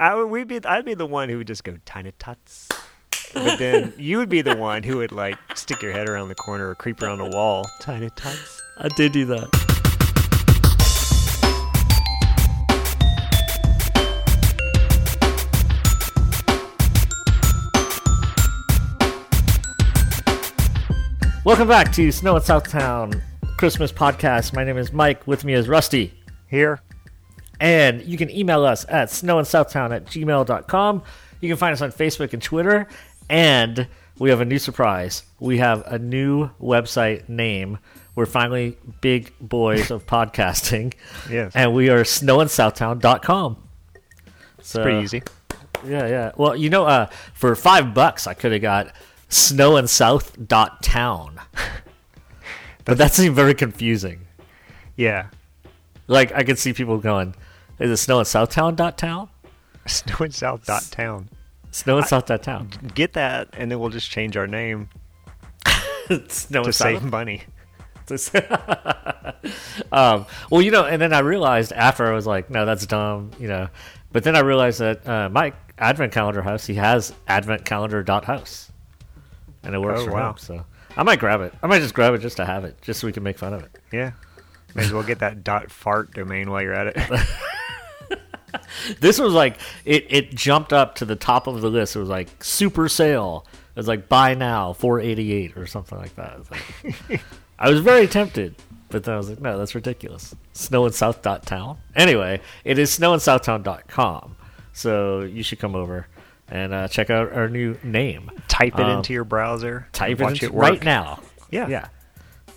I would we'd be I'd be the one who would just go tiny tots. But then you would be the one who would like stick your head around the corner or creep around the wall. Tiny tots. I did do that. Welcome back to Snow in Southtown Christmas podcast. My name is Mike. With me is Rusty. Here. And you can email us at snowandsouthtown at gmail.com. You can find us on Facebook and Twitter. And we have a new surprise. We have a new website name. We're finally big boys of podcasting. Yes. And we are snowandsouthtown.com. So, it's Pretty easy. Yeah, yeah. Well, you know, uh, for five bucks, I could have got snowandsouth.town. but that seemed very confusing. Yeah. Like, I could see people going, is it snow in Southtown dot town? Snow and South dot town. Snow in South dot town. Get that, and then we'll just change our name snow to save South. money. um, well, you know, and then I realized after I was like, no, that's dumb, you know. But then I realized that uh, my advent calendar house, he has adventcalendar.house. And it works Oh, for wow. him. So I might grab it. I might just grab it just to have it, just so we can make fun of it. Yeah. May as well get that dot fart domain while you're at it. This was like it, it jumped up to the top of the list. It was like super sale. It was like buy now, four eighty eight or something like that. It was like- I was very tempted, but then I was like, no, that's ridiculous. Snow in South town. Anyway, it is snow in Southtown.com. So you should come over and uh, check out our new name. Type it Um, into your browser. Type it, it into, work. right now. Yeah. Yeah.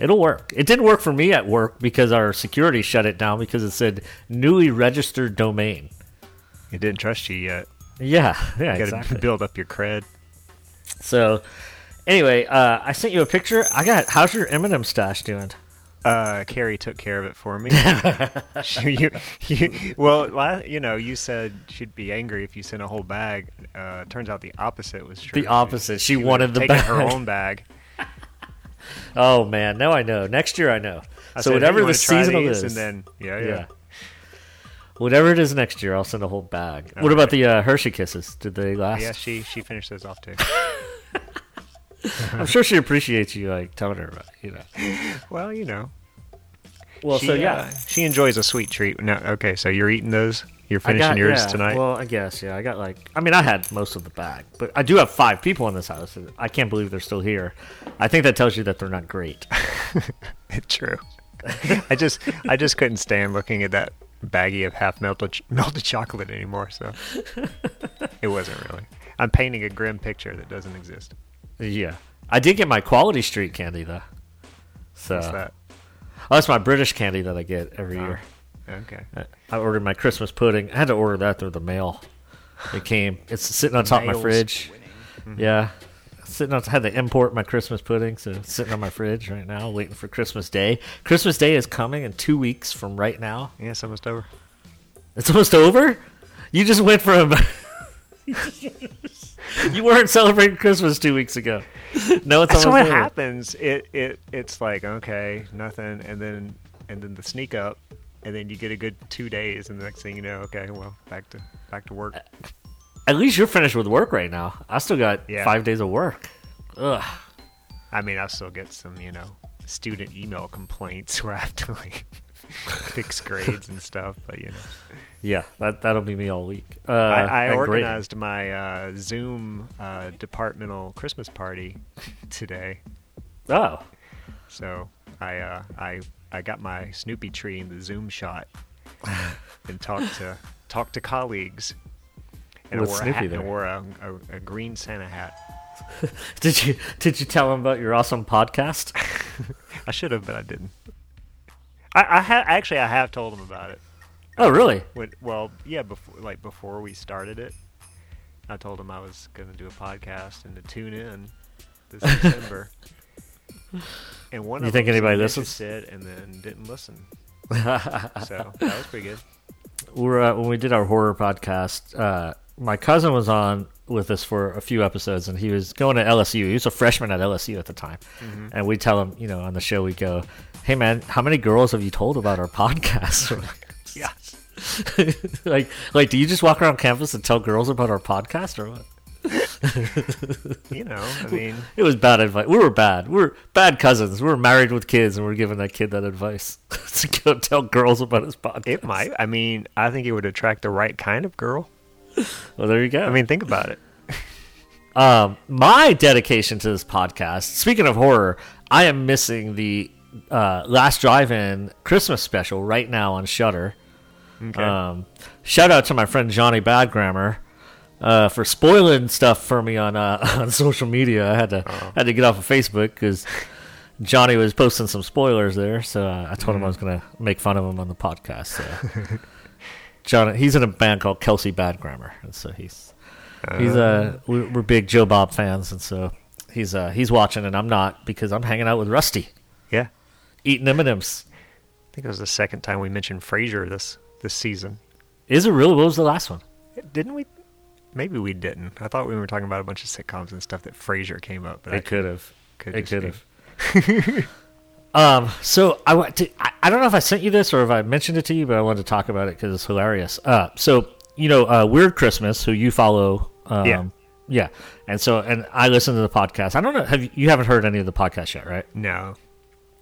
It'll work. It didn't work for me at work because our security shut it down because it said newly registered domain. It didn't trust you yet. Yeah, yeah, You got to exactly. build up your cred. So, anyway, uh, I sent you a picture. I got. How's your M&M stash doing? Uh, Carrie took care of it for me. You, you, well, you know, you said she'd be angry if you sent a whole bag. Uh, turns out the opposite was true. The opposite. She would wanted the bag. her own bag. Oh man, now I know. Next year I know. I so whatever the seasonal is, and then yeah, yeah. yeah. Whatever it is next year, I'll send a whole bag. what about the uh, Hershey Kisses? Did they last? Yeah, she she finished those off too. I'm sure she appreciates you like telling her about. You know. well, you know. Well, she, so yeah, uh, she enjoys a sweet treat. No, okay, so you're eating those. You're finishing got yours yeah, tonight. Well, I guess yeah. I got like. I mean, I had most of the bag, but I do have five people in this house. I can't believe they're still here. I think that tells you that they're not great. True. I just I just couldn't stand looking at that baggie of half melted ch- melted chocolate anymore. So it wasn't really. I'm painting a grim picture that doesn't exist. Yeah, I did get my Quality Street candy though. So What's that? Oh, that's my British candy that I get every oh. year. Okay. I- I ordered my Christmas pudding. I had to order that through the mail. It came. It's sitting on top of my mail's fridge. Mm-hmm. Yeah, sitting on. I had to import my Christmas pudding, so it's sitting on my fridge right now, waiting for Christmas Day. Christmas Day is coming in two weeks from right now. Yeah, it's almost over. It's almost over. You just went from. you weren't celebrating Christmas two weeks ago. No, it's That's almost what over. happens. It it it's like okay, nothing, and then and then the sneak up, and then you get a good two days, and the next thing you know, okay, well, back to back to work. At least you're finished with work right now. I still got Yeah. five days of work. Ugh. I mean, I still get some, you know, student email complaints where I have to like fix grades and stuff, but you know. Yeah, that that'll be me all week. Uh, I, I organized my uh, Zoom uh, departmental Christmas party today, Oh, so I uh, I I got my Snoopy tree in the Zoom shot and talked to talked to colleagues. And I wore a hat, there. and wore a, a, a green Santa hat. did you did you tell him about your awesome podcast? I should have, but I didn't. I, I ha- actually I have told him about it. Oh, really? When, well, yeah, before like before we started it, I told him I was going to do a podcast and to tune in this December. and one You of think them anybody listens? interested and then didn't listen. So that was pretty good. We're uh, when we did our horror podcast. Uh, my cousin was on with us for a few episodes, and he was going to LSU. He was a freshman at LSU at the time, Mm-hmm. and we tell him, you know, on the show, we go, "Hey, man, how many girls have you told about our podcast?" Yeah. like, like, do you just walk around campus and tell girls about our podcast or what? You know, I mean, It was bad advice. We were bad. We were bad cousins. We were married with kids, and we are giving that kid that advice to go tell girls about his podcast. it might. I mean, I think it would attract the right kind of girl. Well, there you go. I mean, think about it. Um, my dedication to this podcast. Speaking of horror, I am missing the uh, Last Drive-In Christmas special right now on Shudder. Okay. Um, shout out to my friend Johnny Bad Grammar uh, for spoiling stuff for me on uh, on social media. I had to had to get off of Facebook because Johnny was posting some spoilers there. So uh, I told him I was gonna make fun of him on the podcast. So. John, he's in a band called Kelsey Bad Grammar, and so he's he's uh we're, we're big Joe Bob fans, and so he's uh he's watching, and I'm not because I'm hanging out with Rusty, yeah. eating M and M's. I think it was the second time we mentioned Frasier this this season. Is it really? What was the last one? Didn't we? Maybe we didn't. I thought we were talking about a bunch of sitcoms and stuff that Frasier came up. But I It could have. could It could have. um. So I want to. I, I don't know if I sent you this or if I mentioned it to you, but I wanted to talk about it because it's hilarious. Uh. So you know, uh, Weird Christmas, who you follow. Um, Yeah. Yeah. And so, and I listen to the podcast. I don't know. Have you, you haven't heard any of the podcast yet, right? No.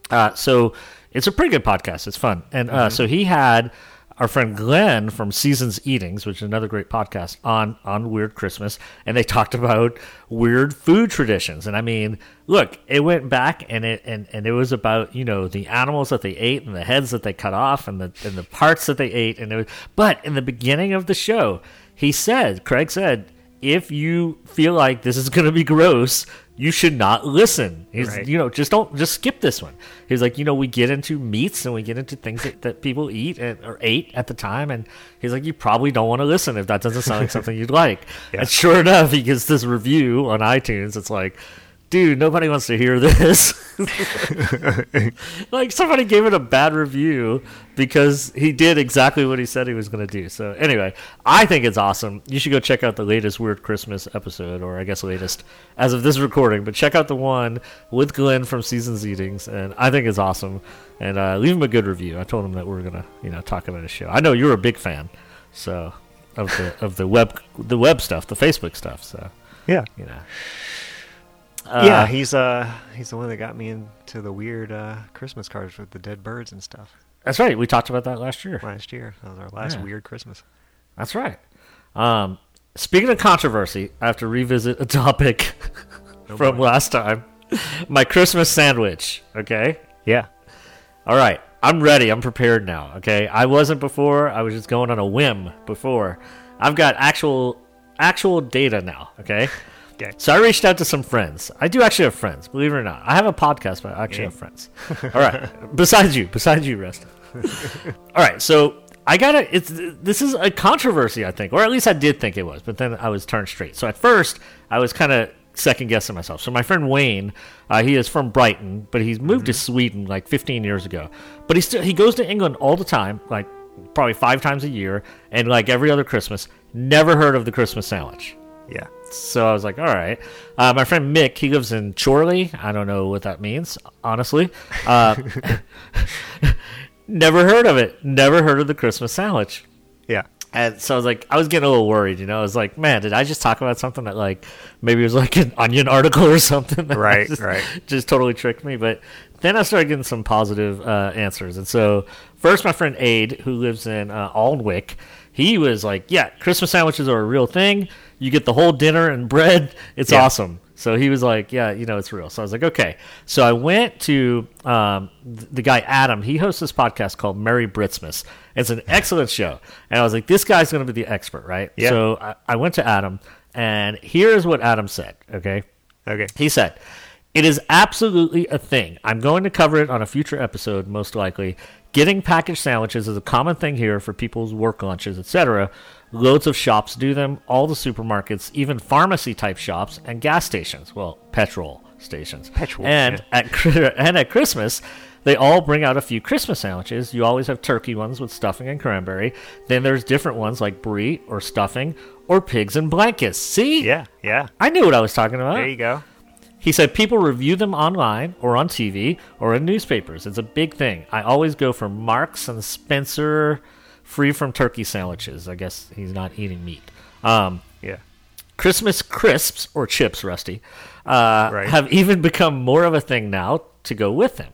Uh, so it's a pretty good podcast. It's fun. And uh, so he had our friend Glenn from Seasons Eatings, which is another great podcast, on on Weird Christmas, and they talked about weird food traditions. And I mean, look, it went back and it and, and it was about you know the animals that they ate and the heads that they cut off and the and the parts that they ate. And it was, but in the beginning of the show, he said, Craig said. If you feel like this is going to be gross, you should not listen. He's, Right. you know, just don't, just skip this one. He's like, you know, we get into meats and we get into things that, that people eat and, or ate at the time. And he's like, you probably don't want to listen if that doesn't sound like something you'd like. Yeah. And sure enough, he gets this review on iTunes. It's like, dude, nobody wants to hear this. like somebody gave it a bad review because he did exactly what he said he was going to do. So anyway, I think it's awesome. You should go check out the latest Weird Christmas episode, or I guess latest as of this recording. But check out the one with Glenn from Seasons Eatings, and I think it's awesome. And uh, leave him a good review. I told him that we are gonna, you know, talk about his show. I know you're a big fan, so of the of the web the web stuff, the Facebook stuff. So Yeah. you know. Yeah, Uh, he's uh he's the one that got me into the weird uh Christmas cards with the dead birds and stuff that's right. We talked about that last year. last year. That was our last Yeah. weird Christmas. That's right. Um, speaking of controversy, I have to revisit a topic from boy. last time. My Christmas sandwich. Okay. Yeah. All right. I'm ready. I'm prepared now. Okay. I wasn't before. I was just going on a whim before. I've got actual actual data now. Okay. Okay. So I reached out to some friends. I do actually have friends, believe it or not. I have a podcast, but I actually Yeah. have friends. All right. besides you, besides you, rest. All right. So I gotta. It's this is a controversy, I think, or at least I did think it was, but then I was turned straight. So at first, I was kind of second guessing myself. So my friend Wayne, uh, he is from Brighton, but he's moved to Sweden like 15 years ago. But he still he goes to England all the time, like probably five times a year, and like every other Christmas. Never heard of the Christmas sandwich. Yeah. So I was like, all right. Uh, my friend Mick, he lives in Chorley. I don't know what that means, honestly. Uh, never heard of it. Never heard of the Christmas sandwich. Yeah. And so I was like, I was getting a little worried, you know. I was like, man, did I just talk about something that like maybe it was like an onion article or something? Right, just, right. Just totally tricked me. But then I started getting some positive uh, answers. And so first, my friend Aid, who lives in uh, Alnwick, he was like, yeah, Christmas sandwiches are a real thing. You get the whole dinner and bread. It's Yeah. awesome. So he was like, yeah, you know, it's real. So I was like, okay. So I went to um, the guy Adam. He hosts this podcast called Merry Britsmas. It's an excellent show. And I was like, this guy's going to be the expert, right? Yeah. So I, I went to Adam, and here's what Adam said, okay? Okay. He said, It is absolutely a thing. I'm going to cover it on a future episode, most likely. Getting packaged sandwiches is a common thing here for people's work lunches, etc. Loads of shops do them, all the supermarkets, even pharmacy type shops and gas stations. Well, petrol stations. Petrol, And yeah. at and at Christmas, they all bring out a few Christmas sandwiches. You always have turkey ones with stuffing and cranberry. Then there's different ones like brie or stuffing or pigs and blankets. See? Yeah. Yeah. I knew what I was talking about. There you go. He said people review them online or on TV or in newspapers. It's a big thing. I always go for Marks and Spencer free from turkey sandwiches. I guess he's not eating meat. Um, Yeah. Christmas crisps or chips, Rusty, uh, Right. have even become more of a thing now to go with them.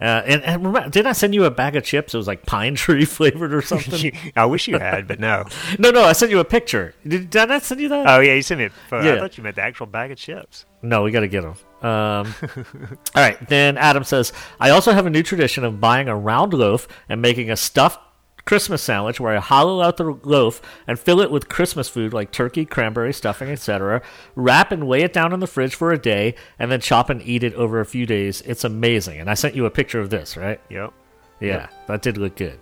Uh, and, and remember, didn't I send you a bag of chips? It was like pine tree flavored or something. I wish you had, but no. no, no, I sent you a picture. Did, did I not send you that? Oh yeah, you sent me a photo. I thought you meant the actual bag of chips. No, we got to get them. Um, all right. Then Adam says, I also have a new tradition of buying a round loaf and making a stuffed Christmas sandwich where I hollow out the loaf and fill it with Christmas food like turkey, cranberry, stuffing, etc. Wrap and weigh it down in the fridge for a day and then chop and eat it over a few days. It's amazing. And I sent you a picture of this, right? Yep. Yeah, that did look good.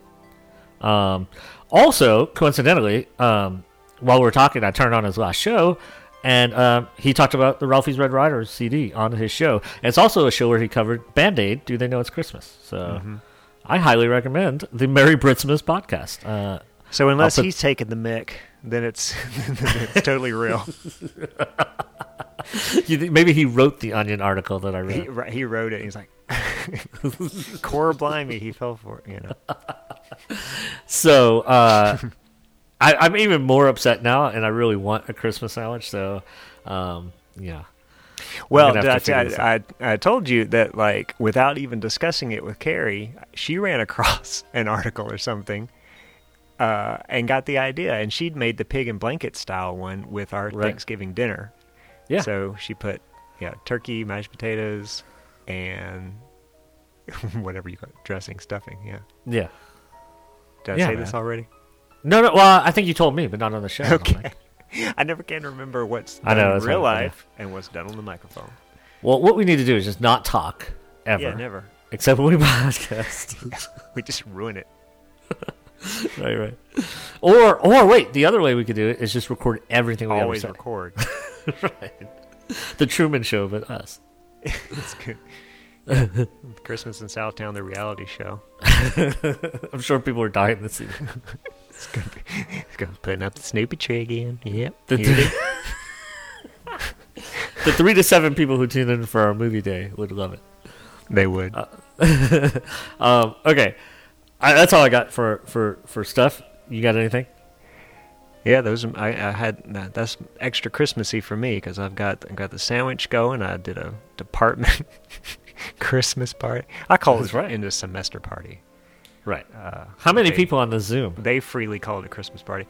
Um, also, coincidentally, um, while we were talking, I turned on his last show, and um, he talked about the Ralphie's Red Riders CD on his show. And it's also a show where he covered Band Aid. Do they know it's Christmas? So I highly recommend the Merry Britsmas podcast. Uh, So unless put- he's taking the mic, then it's then it's totally real. maybe he wrote the Onion article that I read. ri- he wrote it. He's like, core blimey, he fell for it. You know. So uh, I, I'm even more upset now, and I really want a Christmas sandwich. So um, yeah. Well, I, have to figure this I, I told you that like without even discussing it with Carrie, she ran across an article or something. Uh, and got the idea, and she'd made the pig and blanket style one with our Right. Thanksgiving dinner. Yeah. So she put, yeah, turkey, mashed potatoes, and whatever you call it, dressing, stuffing. Yeah. Yeah. Did I Yeah, say this already? No, no. Well, I think you told me, but not on the show. Okay. I never can remember what's I done know, in real life and what's done on the microphone. Well, what we need to do is just not talk ever, Yeah, never. except when we podcast. We just ruin it. right, right. Or, or wait, the other way we could do it is just record everything we Always record. right. The Truman Show, but us. it's good. Christmas in Southtown, the reality show. I'm sure people are dying to see. it. It's gonna be, it's gonna be putting up the Snoopy tree again. Yep. The, is. the three to seven people who tune in for our movie day would love it. they would. Um, okay, I, that's all I got for for for stuff. You got anything? yeah, those. I, I had that's extra Christmassy for me because I've got I've got the sandwich going. I did a department Christmas party. I call That's it right. into semester party. Right. Uh, How many they- people on the Zoom? They freely call it a Christmas party.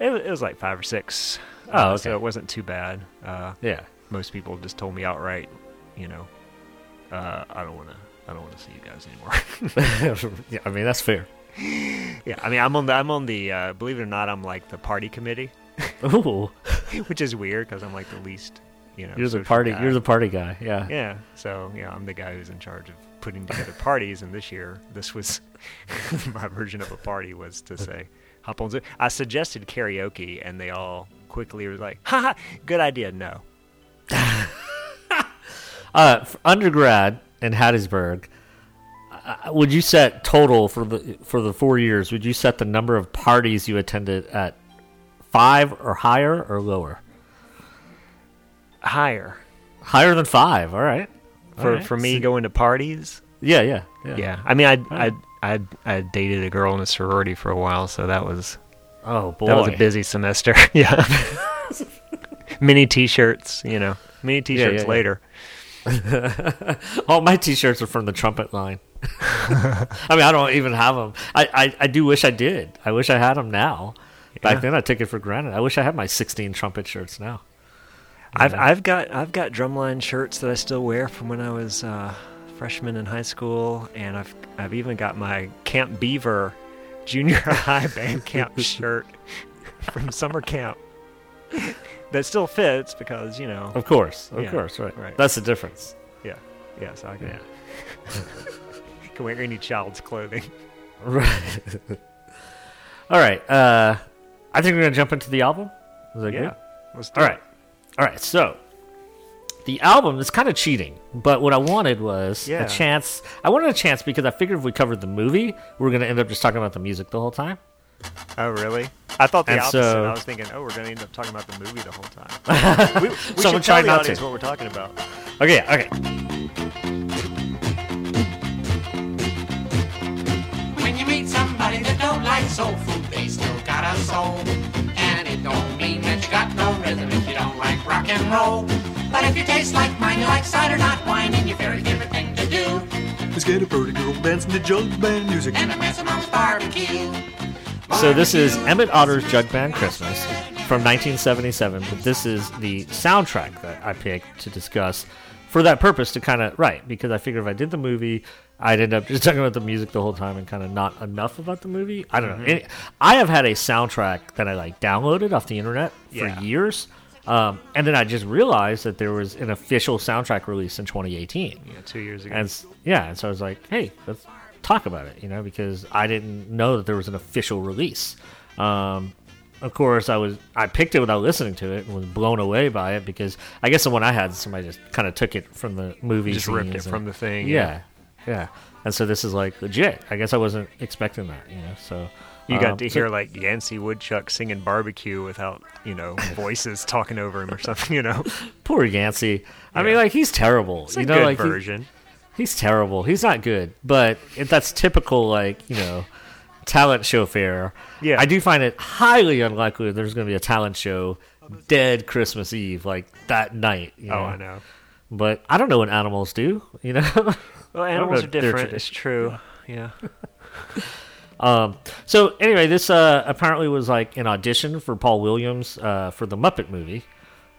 It, it was like five or six. Oh, okay. So it wasn't too bad. Uh, Yeah. most people just told me outright, you know, uh, I don't want to. I don't want to see you guys anymore. yeah. I mean, that's fair. yeah, I mean, I'm on the. I'm on the. Uh, believe it or not, I'm like the party committee, Ooh, which is weird because I'm like the least. You know, you're the party. guy. You're the party guy. Yeah. Yeah. So yeah, I'm the guy who's in charge of putting together parties, and this year, this was my version of a party was to say, hop on Zoom. I suggested karaoke, and they all quickly were like, "Ha ha, good idea." No. Uh, undergrad in Hattiesburg, uh, would you set total for the for the four years? Would you set the number of parties you attended at five or higher or lower? Higher Higher than five. All right. All for right. for me So- going to parties. yeah, yeah, yeah. Yeah, I mean, I I I I dated a girl in a sorority for a while, so that was Oh boy. that was a busy semester. yeah. Mini T-shirts, you know, mini T-shirts yeah. later. All my T-shirts are from the trumpet line. I mean, I don't even have them. I, I, I do wish I did. I wish I had them now. Back Yeah. then, I took it for granted. I wish I had my 16 trumpet shirts now. I've I've got I've got drumline shirts that I still wear from when I was uh, freshman in high school, and I've I've even got my Camp Beaver junior high band camp shirt from summer camp that still fits because you know Of course, of Yeah, course, right. right. That's the difference. yeah yeah so I can, Yeah. can wear any child's clothing. Right. All right. Uh, I think we're gonna jump into the album. Is that Yeah, good? let's do All it. right. All right. So the album is kind of cheating, but what I wanted was Yeah. a chance. I wanted a chance because I figured if we covered the movie, we are going to end up just talking about the music the whole time. Oh really? I thought the And opposite. so- I was thinking, oh, we're gonna end up talking about the movie the whole time. we we Someone should tell tried the not audience to. what we're talking about. Okay. Okay. When you meet somebody that don't like soul food, they still got a soul. And it don't mean that you got no rhythm if you don't like rock and roll. But if you taste like mine, you like cider, not wine, and your very favorite thing to do. Let's get a pretty girl dancing to jug band music. And a mess of mom's barbecue. So this is Emmett Otter's Jug Band Christmas from 1977, but this is the soundtrack that I picked to discuss for that purpose to kind of right because I figured if I did the movie, I'd end up just talking about the music the whole time and kind of not enough about the movie. I don't Mm-hmm. know. I have had a soundtrack that I like downloaded off the internet for Yeah. years. Um, and then I just realized that there was an official soundtrack release in 2018. Yeah, two years ago. And yeah, and so I was like, hey, let's talk about it, you know, because I didn't know that there was an official release. Um, of course, I was I picked it without listening to it and was blown away by it because I guess the one I had, somebody just kind of took it from the movie, Just ripped it from the thing, Yeah, yeah. And so this is like legit. I guess I wasn't expecting that, you know. So you got um, to hear like Yancey Woodchuck singing barbecue without, you know, voices talking over him or something, you know. poor Yancey. I mean, like he's terrible. It's you a know, good like he- He's terrible. He's not good, but that's typical, like you know, talent show fare. Yeah. I do find it highly unlikely there's going to be a talent show dead Christmas Eve, like that night. you Oh. I know. But I don't know what animals do. You know. Well, animals are different. It's true. Yeah. Um, so anyway, this uh, apparently was like an audition for Paul Williams uh, for the Muppet movie,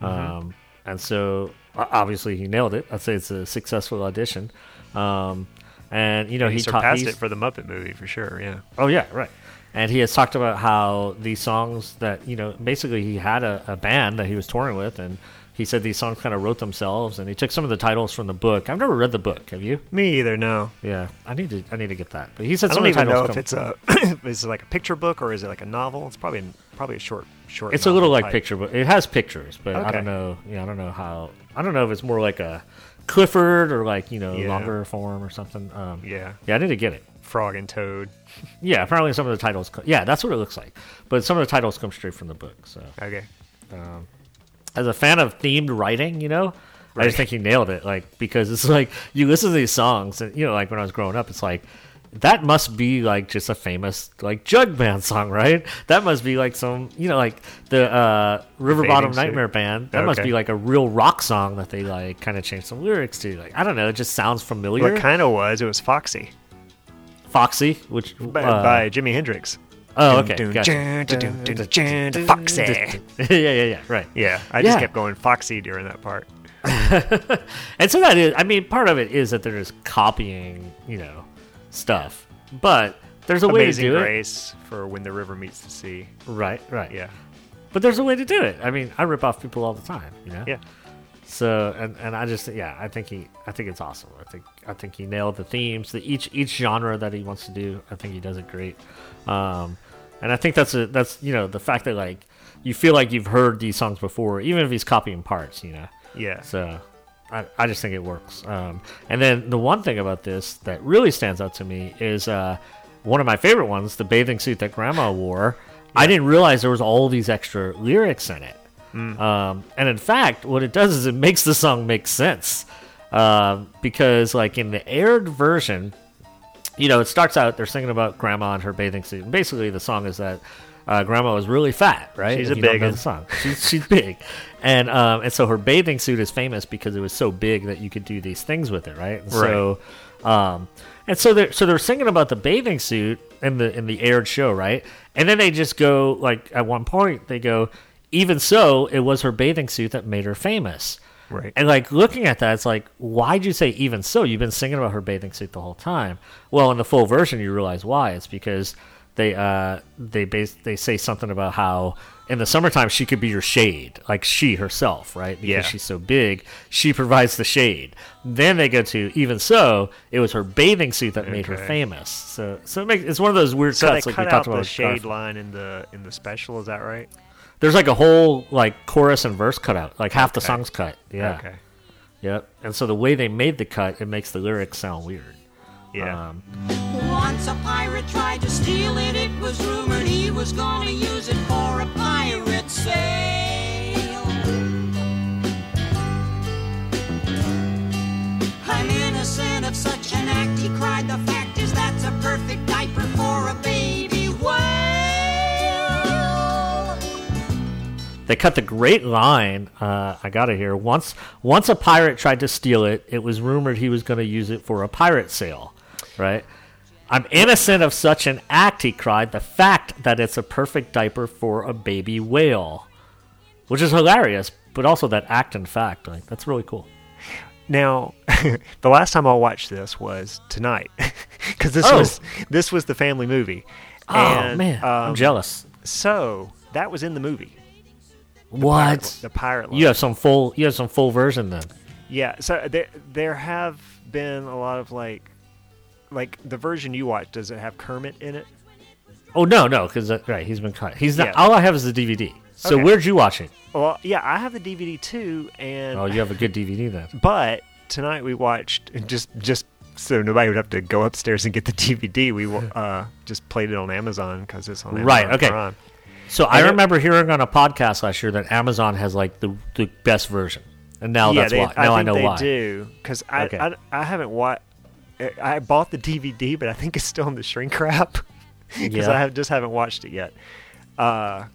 Mm-hmm. um, and so obviously he nailed it. I'd say it's a successful audition. Um, and you know he, he, surpassed it for the Muppet movie for sure. Yeah. Oh yeah, right. And he has talked about how these songs that you know, basically he had a, a band that he was touring with, and he said these songs kind of wrote themselves, and he took some of the titles from the book. I've never read the book. Have you? Me either. No. Yeah, I need to. I need to get that. But he said I some don't of the even know titles if come- it's a is it like a picture book or is it like a novel. It's probably probably a short short. It's a little like type. picture, but it has pictures. But I Okay. don't know. Yeah, I don't know how. I don't know if it's more like a Clifford or like you know Yeah. longer form or something. Um, Yeah. yeah, I need to get it. Frog and Toad. Yeah, apparently some of the titles. Co- yeah, that's what it looks like. But some of the titles come straight from the book. So Okay. As a fan of themed writing, you know, I Right. just think he nailed it. Like because it's like you listen to these songs, and you know, like when I was growing up, it's like that must be like just a famous like jug band song, right? That must be like some, you know, like the uh, River Bathing Bottom Suit. Nightmare Band. That must be like a real rock song that they like kind of changed some lyrics to. Like I don't know, it just sounds familiar. Well, it kind of was. It was Foxy Foxy, which by, uh, by Jimi Hendrix. Oh okay, gotcha. Foxy. yeah, yeah, yeah, right. Yeah, I just Yeah. kept going Foxy during that part. And so that is, I mean, part of it is that they're just copying, you know, stuff. But there's a way to do it. Grace for When the River Meets the Sea. Right, right. Yeah. But there's a way to do it. I mean, I rip off people all the time, you know? Yeah. So, and, and I just, yeah, I think he, I think it's awesome. I think, I think he nailed the themes, the each, each genre that he wants to do. I think he does it great. Um, and I think that's a, that's, you know, the fact that like, you feel like you've heard these songs before, even if he's copying parts, you know? Yeah. So I, I just think it works. Um, and then the one thing about this that really stands out to me is uh, one of my favorite ones, the bathing suit that Grandma wore. I didn't realize there was all these extra lyrics in it. Um, and in fact, what it does is it makes the song make sense. Um, because like in the aired version, you know, it starts out they're singing about grandma and her bathing suit. And basically, the song is that uh, grandma was really fat, right? She's If a big song. She's she's big, and um, and so her bathing suit is famous because it was so big that you could do these things with it, right? And So, um, and so they're so they're singing about the bathing suit in the in the aired show, right? And then they just go like at one point they go, even so, it was her bathing suit that made her famous. Right. And like looking at that, it's like, why'd you say even so? You've been singing about her bathing suit the whole time. Well, in the full version, you realize why. It's because they uh they base they say something about how in the summertime she could be your shade, like she herself, right? Because Yeah. she's so big, she provides the shade. Then they go to even so, it was her bathing suit that made her famous. So so it makes it's one of those weird So cuts like we talked about. the shade Garfield. line in the in the special. Is that right? There's like a whole like chorus and verse cut out, like half the song's cut. Yeah. Okay. Yep. And so the way they made the cut, it makes the lyrics sound weird. Yeah. Um, Once a pirate tried to steal it. It was rumored he was gonna use it for a pirate sail. I'm innocent of such an act, he cried. The fact is that's a perfect diaper they cut the great line. Uh, I got it here. Once, once a pirate tried to steal it, it was rumored he was going to use it for a pirate sale. Right? I'm innocent of such an act, he cried. The fact that it's a perfect diaper for a baby whale, which is hilarious, but also that act and fact. Like that's really cool. Now, the last time I watched this was tonight, because this Oh. was this was the family movie. Oh And, man, I'm um, jealous. So that was in the movie. What? The pirate. You have some full. You have some full version then. Yeah, so there there have been a lot of like like the version you watch. Does it have Kermit in it? Oh no, no, because right, he's been cut. He's not. Yeah. All I have is the DVD. So Okay. where'd you watch it? Well, yeah, I have the DVD too, and Oh, you have a good DVD then. but tonight we watched just just so nobody would have to go upstairs and get the DVD. We wa- uh, just played it on Amazon because it's on Amazon Right, okay. Prime. So I And it- remember hearing on a podcast last year that Amazon has like the the best version, and now yeah, that's they, why. Now I, think know they why. do because I, Okay. I I haven't watched. I bought the DVD, but I think it's still in the shrink wrap because Yeah. I have, just haven't watched it yet. Uh,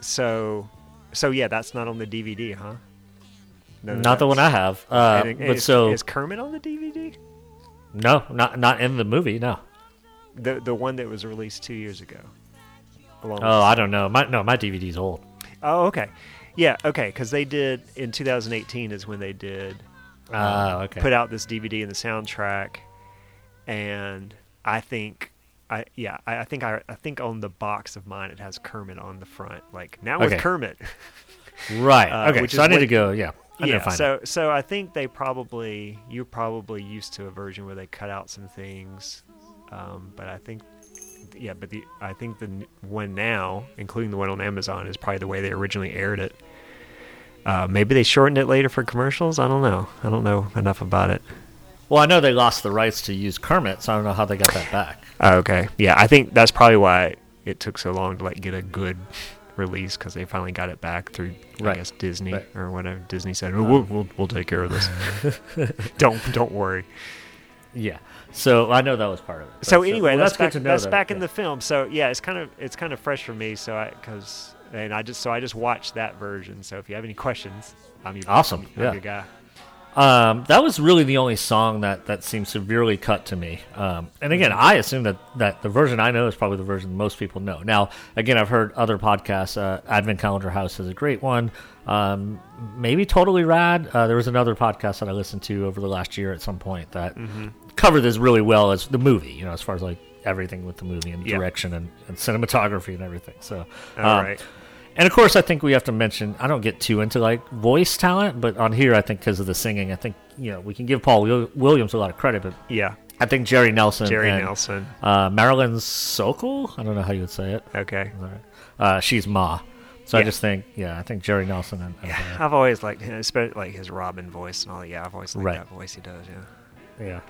so so yeah, that's not on the DVD, huh? No, Not the one I have. Uh, And it- but is, so is Kermit on the DVD? no, not not in the movie. No. The the one that was released two years ago. Along Oh, I don't know. My no, my DVD's old. oh, okay, yeah, okay, because they did in 2018 is when they did Ah, okay. put out this DVD and the soundtrack, and I think. I, yeah, I, I think I, I think on the box of mine it has Kermit on the front, like now with Kermit. right. uh, okay. which So I need what- to go. Yeah. I yeah, so it. so I think they probably you're probably used to a version where they cut out some things, um, but I think yeah, but the I think the one now, including the one on Amazon, is probably the way they originally aired it. Uh, maybe they shortened it later for commercials. I don't know. I don't know enough about it. Well, I know they lost the rights to use Kermit, so I don't know how they got that back. Oh, okay, yeah, I think that's probably why it took so long to like get a good release because they finally got it back through I Right. guess Disney Right. or whatever. Disney said, oh, we'll, we'll we'll take care of this. don't don't worry. Yeah. So I know that was part of it. so But, anyway, well, that's, good back. to know That's that, back in the film. So yeah, it's kind of it's kind of fresh for me. So I because and I just so I just watched that version. So if you have any questions, I'm your Awesome, I'm yeah. your guy. Um, that was really the only song that, that seemed severely cut to me. Um, and again, I assume that, that the version I know is probably the version most people know. Now, again, I've heard other podcasts. Uh, Advent Calendar House is a great one. Um, maybe Totally Rad. Uh, there was another podcast that I listened to over the last year at some point that Mm-hmm. Covered this really well as the movie. You know, as far as like everything with the movie and Yeah. direction and, and cinematography and everything. So, All um, right. and of course, I think we have to mention. I don't get too into like voice talent, but on here, I think because of the singing, I think you know we can give Paul Williams a lot of credit. But Yeah, I think Jerry Nelson, Jerry and, Nelson. uh, Marilyn Sokol. I don't know how you would say it. Okay. All right. Uh, she's Ma. So I just think, yeah, I think Jerry Nelson and, and uh, I've always liked him, especially like his Robin voice and all. That. Yeah, I've always liked Right. that voice he does. Yeah. Yeah.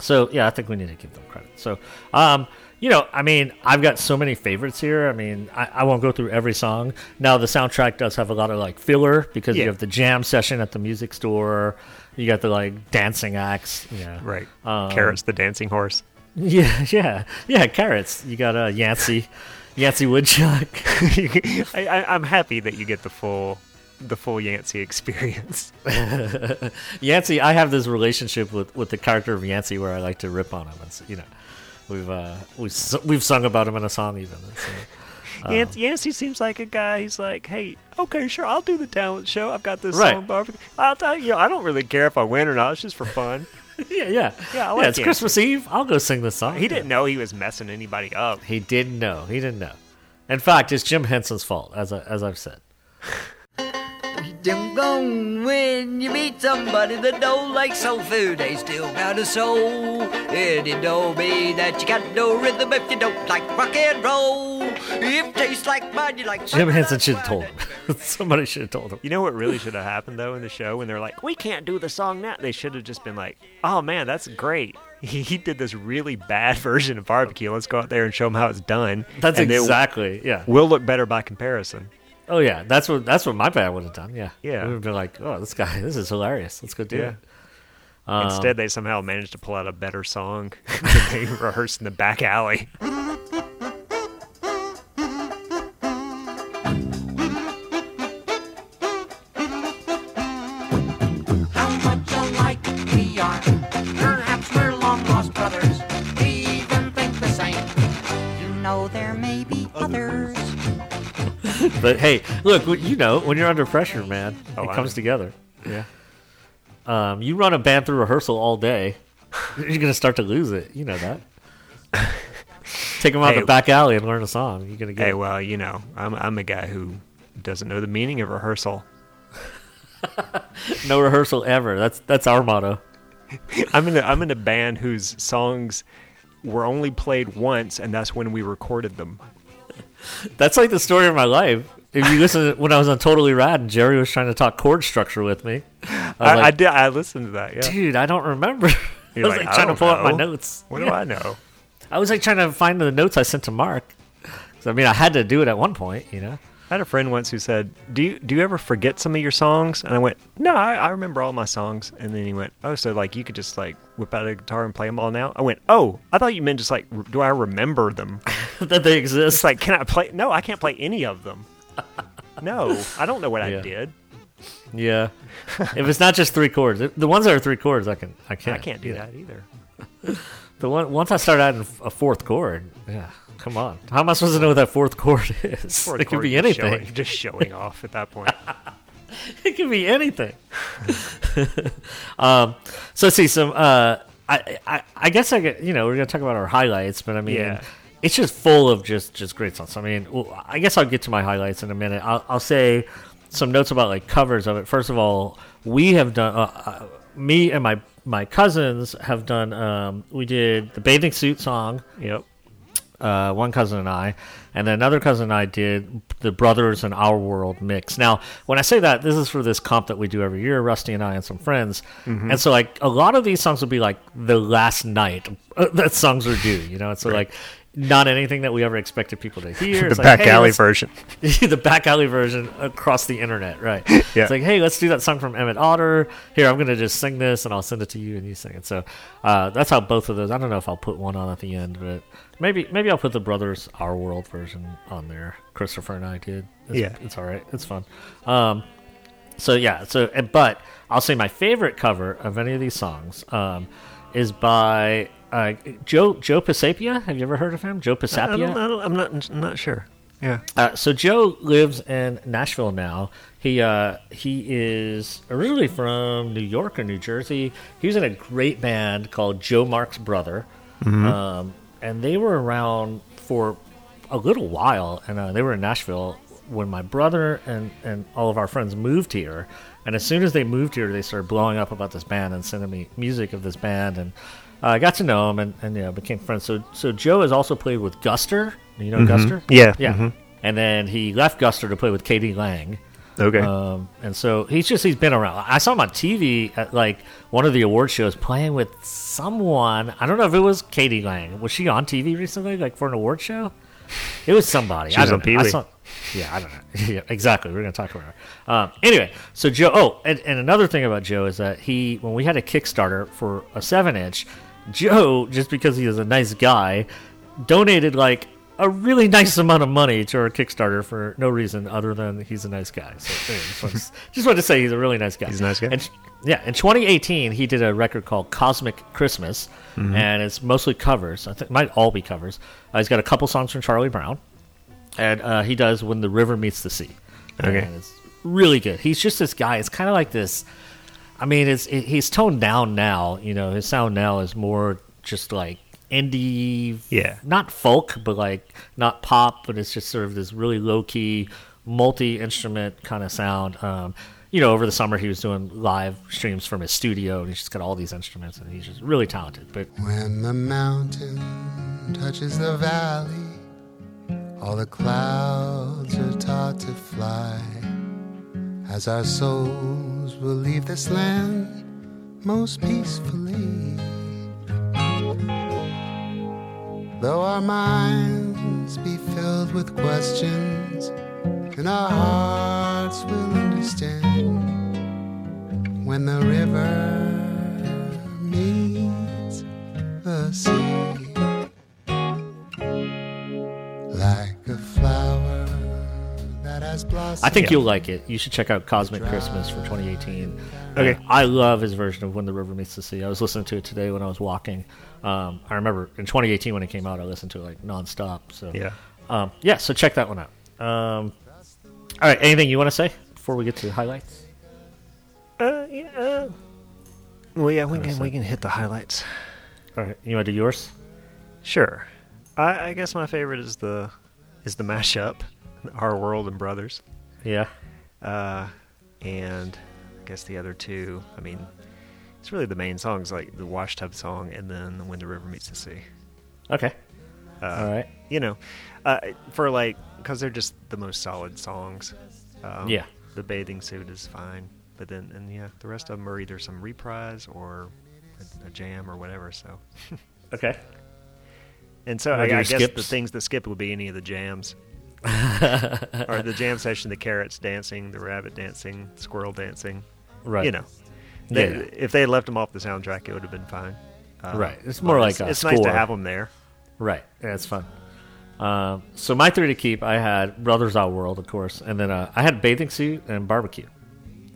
So yeah, I think we need to give them credit. So, um, you know, I mean, I've got so many favorites here. I mean, I, I won't go through every song. Now, the soundtrack does have a lot of like filler because Yeah. you have the jam session at the music store. You got the like dancing acts. Yeah. Right. Um, Carrots the dancing horse. Yeah, yeah, yeah. Carrots. You got uh, Yancey, Yancey Woodchuck. I, I, I'm happy that you get the full the full Yancey experience. Yancey, I have this relationship with, with the character of Yancey where I like to rip on him, and so, you know, we've uh, we've we've sung about him in a song even. and so- Yan- Yancey seems like a guy. He's like, hey, okay, sure, I'll do the talent show. I've got this Right. song barbecue. I'll tell you, I don't really care if I win or not. It's just for fun. yeah, yeah, Yeah, I like it's Yancey. Christmas Eve. I'll go sing this song. he didn't know he was messing anybody up. He didn't know. He didn't know. In fact, it's Jim Henson's fault, as I, as I've said. Don't when you meet somebody that don't like soul food. They still got a soul. And it don't mean that you got no rhythm if you don't like rock and roll. If it tastes like mine, you like Jim Henson should have told him. Somebody should have told him. You know what really should have happened though in the show when they're like, we can't do the song now. They should have just been like, oh man, that's great. He, he did this really bad version of barbecue. Let's go out there and show him how it's done. That's and it exactly yeah. Will look better by comparison. Oh yeah, that's what that's what my band would have done. Yeah, Yeah. we would have been like, oh, this guy, this is hilarious. Let's go do Yeah. it. Um, Instead, they somehow managed to pull out a better song than they rehearsed in the back alley. but hey, look, you know, when you're under pressure, man, Oh, it I comes know. together. Yeah. Um, you run a band through rehearsal all day, you're gonna start to lose it. You know that. Take them out Hey. the back alley and learn a song. You're gonna get. Hey, it. well, you know, I'm I'm a guy who doesn't know the meaning of rehearsal. no rehearsal ever. That's that's our motto. I'm in a, I'm in a band whose songs were only played once, and that's when we recorded them. That's like the story of my life. If you listen to, when I was on Totally Rad and Jerry was trying to talk chord structure with me, I was I, I did. I listened to that. Yeah. dude, I don't remember. I You're was like, like, "I trying to pull up my notes. What do I know? I was like trying to find the notes I sent to Mark. I mean, I had to do it at one point, you know. I had a friend once who said, "Do you do you ever forget some of your songs?" And I went, "No, I, I remember all my songs." And then he went, "Oh, so like you could just like whip out a guitar and play them all now?" I went, "Oh, I thought you meant just like, do I remember them?" that they exist. It's like, can I play? No, I can't play any of them. No, I don't know what Yeah. I did. Yeah. if it's not just three chords, the ones that are three chords, I can. I can't. I can't do yeah. that either. The one once I start adding a fourth chord, yeah. Come on, how am I supposed to know what that fourth chord is? Fourth it could be anything. showing- just showing off at that point. it could be anything. um, so let's see some. Uh, I, I I guess I get you know we're gonna talk about our highlights, but I mean Yeah. it's just full of just just great songs. I mean, I guess I'll get to my highlights in a minute. I'll, I'll say some notes about like covers of it. First of all, we have done. Uh, uh, me and my my cousins have done. Um, we did the bathing suit song yep. Uh, one cousin and I, and then another cousin and I did the Brothers in Our World mix. Now, when I say that, this is for this comp that we do every year, Rusty and I and some friends. Mm-hmm. And so, like, a lot of these songs will be like the last night uh, that songs are due, you know? And so, like, not anything that we ever expected people to hear. The It's like, back hey, alley version. the back alley version across the internet, right? Yeah. It's like, hey, let's do that song from Emmett Otter. Here, I'm gonna just sing this, and I'll send it to you, and you sing it. So uh, that's how both of those. I don't know if I'll put one on at the end, but maybe maybe I'll put the Brothers Our World version on there. Christopher and I did. It's, Yeah. it's all right. It's fun. Um, so yeah. So and- but I'll say my favorite cover of any of these songs um, is by. Uh, Joe Joe Pisapia, have you ever heard of him? Joe Pisapia. I I'm not. I'm not sure. Yeah. Uh, so Joe lives in Nashville now. He uh, he is originally from New York or New Jersey. He was in a great band called Joe Marc's Brother, um, and they were around for a little while. And uh, they were in Nashville when my brother and and all of our friends moved here. And as soon as they moved here, they started blowing up about this band and sending me music of this band and. Uh, I got to know him and, and yeah, became friends. So so Joe has also played with Guster. You know Guster? Yeah, Yeah. mhm. And then he left Guster to play with k.d. lang. Okay. Um, and so he's just he's been around. I saw him on TV at like one of the award shows playing with someone. I don't know if it was k.d. lang. Was she on TV recently, like for an award show? It was somebody. She I was don't on know. I saw- yeah, I don't know. yeah, exactly. We're gonna talk about her. Um, anyway, so Joe. Oh, and, and another thing about Joe is that he, when we had a Kickstarter for a seven inch, Joe, just because he is a nice guy, donated like a really nice amount of money to our Kickstarter for no reason other than he's a nice guy. So anyway, just, wanted to, just wanted to say he's a really nice guy. He's a nice guy. And, yeah, in 2018, he did a record called Cosmic Christmas, Mm-hmm. and it's mostly covers. I think it might all be covers. Uh, he's got a couple songs from Charlie Brown, and uh, he does "When the River Meets the Sea." Okay. and it's really good. He's just this guy. It's kind of like this. I mean, it's it, he's toned down now. You know, his sound now is more just like indie, Yeah. not folk, but like not pop, but it's just sort of this really low key, multi instrument kind of sound. Um, you know, over the summer he was doing live streams from his studio, and he's just got all these instruments, and he's just really talented. But When the mountain touches the valley, all the clouds are taught to fly. As our souls will leave this land most peacefully. Though our minds be filled with questions, and our hearts will understand when the river meets the sea I think you'll like it. You should check out Cosmic Christmas from 2018. Okay. Uh, I love his version of When the River Meets the Sea. I was listening to it today when I was walking. Um, I remember in 2018 when it came out, I listened to it like nonstop. So Yeah. um, yeah. So check that one out. Um, All right. Anything you want to say before we get to the highlights? Uh, yeah. Uh, well, yeah, we can we can hit the highlights. All right. You want to do yours? Sure. I, I guess my favorite is the is the mashup, Our World and Brothers. Yeah. Uh, and I guess the other two. I mean, it's really the main songs, like the Wash Tub song, and then When the River Meets the Sea. Okay. Uh, All right. You know, uh, for like because they're just the most solid songs. Um, Yeah. The bathing suit is fine, but then and yeah, the rest of them are either some reprise or a, a jam or whatever. So. Okay. And so I, I guess the things that skip would be any of the jams. or the jam session, the carrots dancing, the rabbit dancing, squirrel dancing. Right. You know, they, Yeah. if they had left them off the soundtrack, it would have been fine. Uh, Right. It's more like it's, a it's nice to have them there. Right. Yeah, it's fun. Um, so my three to keep, I had Brothers Out World, of course, and then uh, I had Bathing Suit and Barbecue.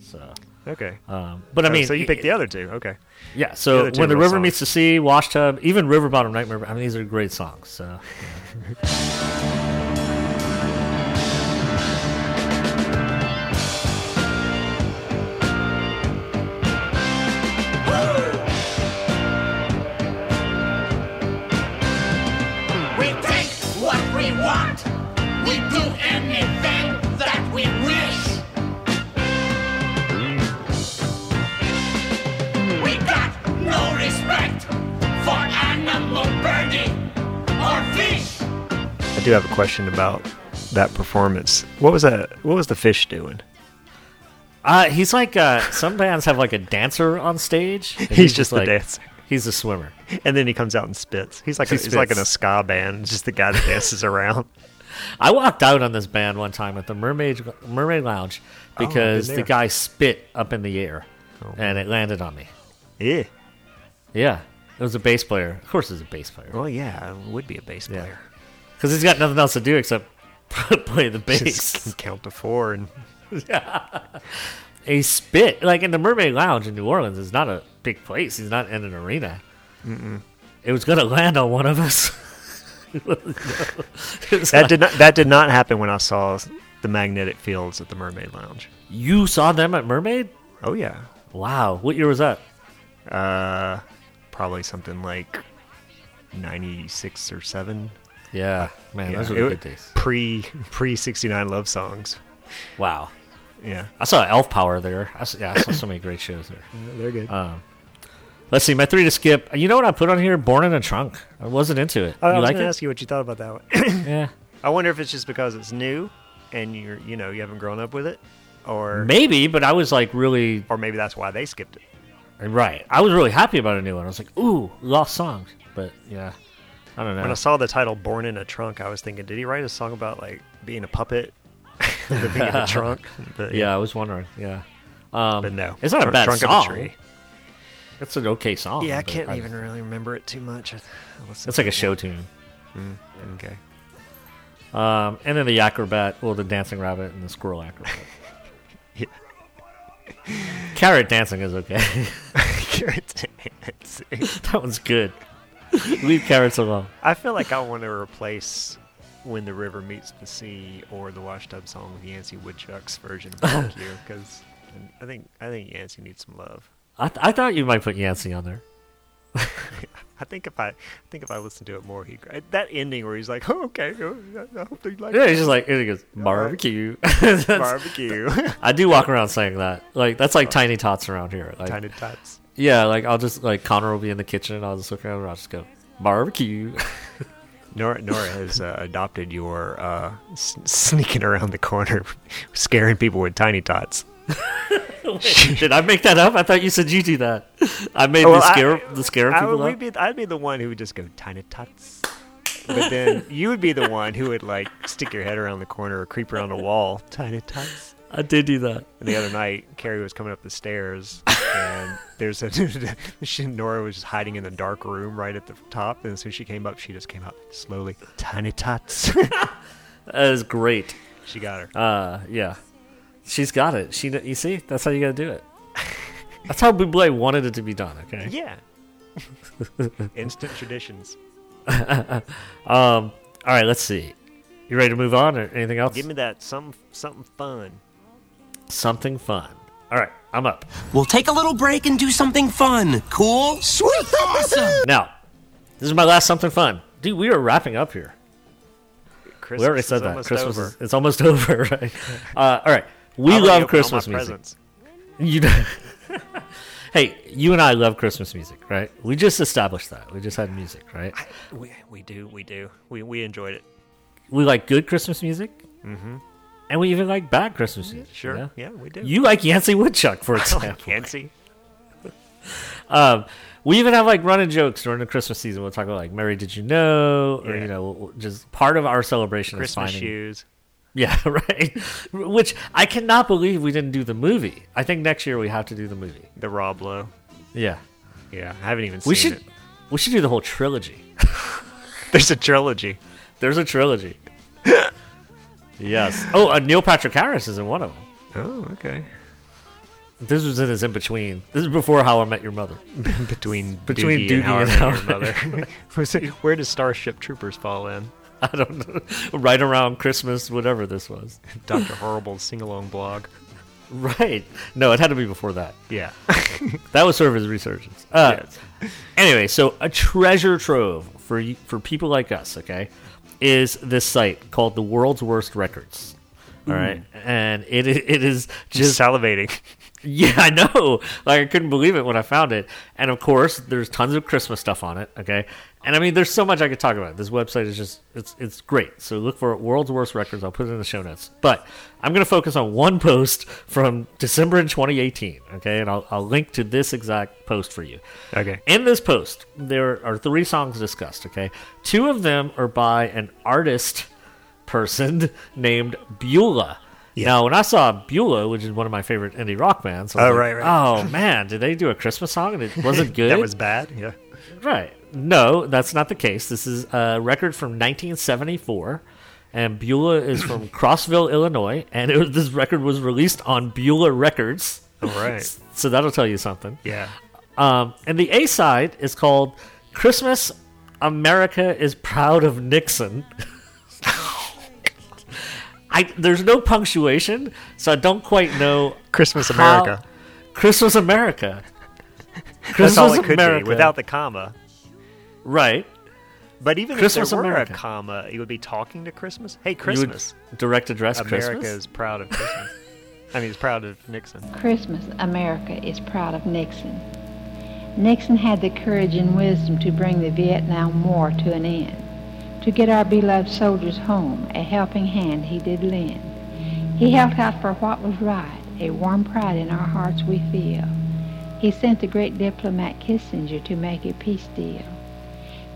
So, Okay. um, but I Oh, mean, so you picked the other two. Okay. yeah. So two when the river songs. meets the sea, Washtub, even River Bottom Nightmare. I mean, these are great songs. So, We do have a question about that performance. What was that? What was the fish doing? uh, he's like uh, some bands have like a dancer on stage. and He's just the like, dancer. He's a swimmer. And then he comes out and spits. He's like He a, he's like in a ska band, just the guy that dances around. I walked out on this band one time at the Mermaid Mermaid Lounge Oh, because been the guy spit up in the air, Oh. and it landed on me. Yeah. Yeah, it was a bass player. Of course, it's a bass player Well, yeah, it would be a bass Yeah. player. Because he's got nothing else to do except play the Just bass. count to four and a spit like in the Mermaid Lounge in New Orleans. is not a big place. He's not in an arena. It was gonna land on one of us. It's that did not that did not happen when I saw the magnetic fields at the Mermaid Lounge. you saw them at Mermaid? Oh yeah, Wow, what year was that? uh, probably something like ninety six or seven. Yeah, man, Yeah, those were good days. Pre pre sixty nine love songs. Wow. Yeah, I saw Elf Power there. I saw, yeah, I saw so many great shows there. they're good. Um, let's see, my three to skip. You know what I put on here? Born in a Trunk. I wasn't into it. Oh, I you was like gonna ask you what you thought about that one. Yeah, I wonder if it's just because it's new and you're you know you haven't grown up with it, or maybe, but I was like really or maybe that's why they skipped it. right. I was really happy about a new one. I was like, ooh, lost songs. But yeah, I don't know. When I saw the title "Born in a Trunk," I was thinking, did he write a song about like being a puppet, living in a trunk? But, yeah, I was wondering. Yeah, um, but no, it's not a bad trunk song. Of a tree. It's an okay song. Yeah, I can't even really remember it too much. I- I It's like a show tune. Okay. Um, and then the acrobat, well, the dancing rabbit and the squirrel acrobat. Yeah. Carrot dancing is okay. Carrots. that one's good. Leave carrots alone. I feel like I want to replace "When the River Meets the Sea" or the Washtub song with Yancey Woodchuck's version of "Fuck You" because I think I think Yancey needs some love. I, th- I thought you might put Yancey on there. I think if I, I think if I listen to it more, he that ending where he's like, "Oh, okay, oh, I I hope they like Yeah, he's just like, he goes, barbecue. Barbecue." I do walk around saying that. Like, that's like oh. tiny tots around here. Like, Tiny tots. Yeah, like, I'll just, like, Connor will be in the kitchen and I'll just look around and I'll just go, barbecue. Nora, Nora has uh, adopted your uh, s- sneaking around the corner, scaring people with tiny tots. Did I make that up? I thought you said you do that. I made well, the I- scare, the scare I people would up. be, I'd be the one who would just go tiny tots, but then you would be the one who would like stick your head around the corner or creep around the wall, tiny tots. I did do that. And the other night, Carrie was coming up the stairs, and there's a she, Nora was just hiding in the dark room right at the top, and as soon as she came up, she just came out slowly, tiny tots. That is great. she got her. Uh, yeah, she's got it. She, you see, that's how you got to do it. That's how Buble wanted it to be done. Okay. Yeah. Instant traditions. Um. All right. Let's see. You ready to move on or anything else? Give me that something something fun. Something fun. All right, I'm up. We'll take a little break and do something fun. Cool? Sweet! Awesome! Now, this is my last something fun. Dude, we are wrapping up here. Christmas we already is said that. Christmas over. is it's almost over, right? Uh, all right. We I already love Christmas music. presents. You know, hey, you and I love Christmas music, right? We just established that. We just had music, right? We, we do, we do. We, we enjoyed it. We like good Christmas music, mm-hmm. And we even like bad Christmas music. Sure. know? Yeah, we do. You like Yancey Woodchuck, for I like example. Yancey. Um, we even have like running jokes during the Christmas season. We'll talk about like "Mary, did you know?" or Yeah. you know, just part of our celebration Christmas is finding. shoes. Yeah, right. Which I cannot believe we didn't do the movie. I think next year we have to do the movie. The Rob Lowe. Yeah, Yeah, I haven't even seen we should. it. We should do the whole trilogy. There's a trilogy. There's a trilogy. Yes. Oh, uh, Neil Patrick Harris is in one of them. Oh, okay. This was in his in between. This is before How I Met Your Mother. Between Between Doogie, Doogie and, How I Met Your Mother. Where does Starship Troopers fall in? I don't know. Right around Christmas, whatever this was. Doctor Horrible's sing along blog. Right. No, it had to be before that. Yeah. That was sort of his resurgence. Uh, Yes. Anyway, so a treasure trove for for people like us, okay, is this site called the World's Worst Records. All hmm. right, and it it is Just just salivating. yeah, I know. Like I couldn't believe it when I found it. And of course, there's tons of Christmas stuff on it. Okay, and I mean, there's so much I could talk about. This website is just it's it's great. So look for World's Worst Records. I'll put it in the show notes. But I'm going to focus on one post from December in 2018. Okay, and I'll I'll link to this exact post for you. Okay. In this post, there are three songs discussed. Okay, two of them are by an artist person named Beulah. Yeah. Now, when I saw Beulah, which is one of my favorite indie rock bands, Oh, like, right, right. Oh man, did they do a Christmas song and it wasn't good? That was bad. Yeah. right. No, that's not the case. This is a record from 1974, and Beulah is from Crossville, Illinois, and it was, this record was released on Beulah Records. All right. So that'll tell you something. Yeah. Um, and the A side is called Christmas America is Proud of Nixon. I, there's no punctuation, so I don't quite know. Christmas America. Christmas America. That's all Christmas it could America. be without the comma. Right. But even Christmas if there were America. a comma, you would be talking to Christmas. Hey, You would Christmas. direct address America Christmas. is proud of Christmas. I mean, it's proud of Nixon. Christmas, America is proud of Nixon. Nixon had the courage and wisdom to bring the Vietnam War to an end, to get our beloved soldiers home, a helping hand he did lend. He held out for what was right, a warm pride in our hearts we feel. He sent the great diplomat Kissinger to make a peace deal.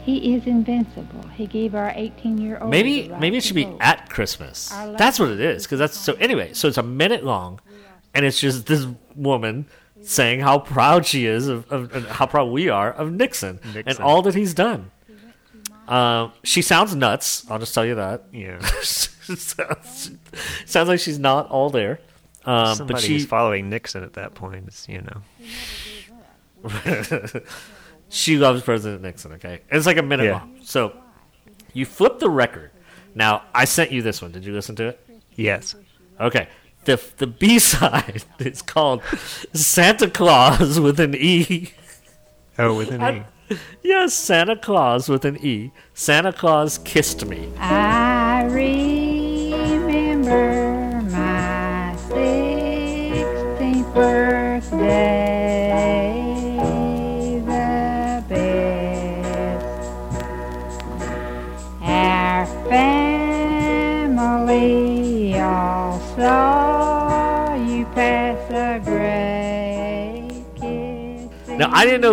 He is invincible. He gave our 18-year-old Maybe maybe it should be at Christmas. That's what it is. Because that's so. Anyway, so it's a minute long, and it's just this woman saying how proud she is of, of and how proud we are of Nixon, and all that he's done. Um, she sounds nuts. I'll just tell you that. Yeah. sounds, sounds like she's not all there. Um, but Somebody she who's following Nixon at that point is, you know. she loves President Nixon. Okay, it's like a minute Yeah. long. So you flip the record. Now I sent you this one. Did you listen to it? Yes. Okay. The the B side is called Santa Claus with an E. Oh, with an E. Yes, Santa Claus with an E. Santa Claus kissed me. I remember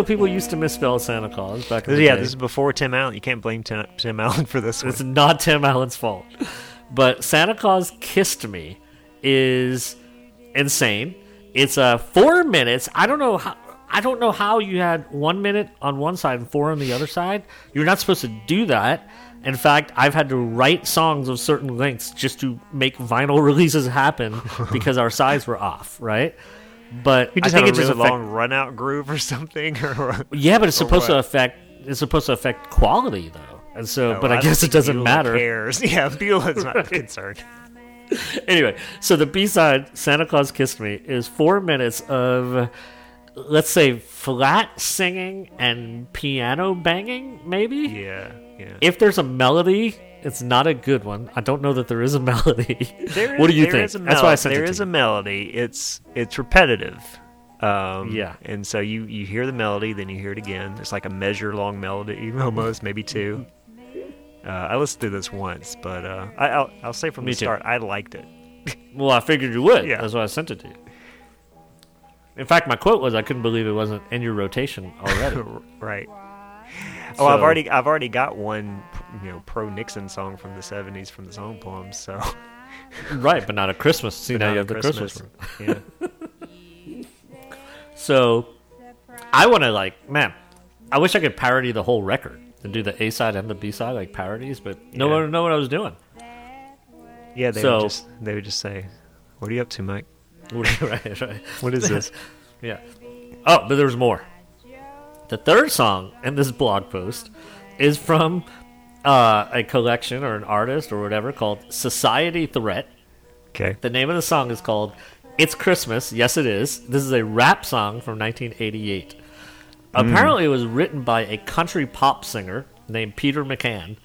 people used to misspell Santa Claus back in the Yeah, day. this is before Tim Allen. You can't blame Tim, Tim Allen for this one. It's not Tim Allen's fault. But Santa Claus Kissed Me is insane. It's uh, four minutes. I don't know how. I don't know how you had one minute on one side and four on the other side. You're not supposed to do that. In fact, I've had to write songs of certain lengths just to make vinyl releases happen because our sides were off, right? But I think it's it a just really affect- long run out groove or something. Or yeah, but it's supposed to affect it's supposed to affect quality though. And so, No, but I, don't guess it doesn't Beulah matter. Cares. Yeah, Beulah's not concerned. anyway, so the B side, Santa Claus Kissed Me, is four minutes of, let's say, flat singing and piano banging, maybe? Yeah, yeah. If there's a melody, it's not a good one. I don't know that there is a melody. There what do you think? is a That's why I sent there it to is a melody. It's it's repetitive. Um, Yeah. and so you you hear the melody, then you hear it again. It's like a measure long melody, almost maybe two. Uh, I listened to this once, but uh, I, I'll I'll say from Me the too. start, I liked it. Well, I figured you would. Yeah. That's why I sent it to you. In fact, my quote was, "I couldn't believe it wasn't in your rotation already." right. Oh, I've already I've already got one, you know, pro Nixon song from the '70s from the song poems. So right, but not a Christmas. See, now you have the Christmas. Yeah. So, I want to like, man, I wish I could parody the whole record and do the A side and the B side like parodies, but no one would know what I was doing. Yeah, they So- would just they would just say, "What are you up to, Mike? right, right. What is this?" Yeah. Oh, but there's more. The third song in this blog post is from uh, a collection or an artist or whatever called Society Threat. Okay. The name of the song is called It's Christmas. Yes, it is. This is a rap song from 1988. Apparently, it was written by a country pop singer named Peter McCann.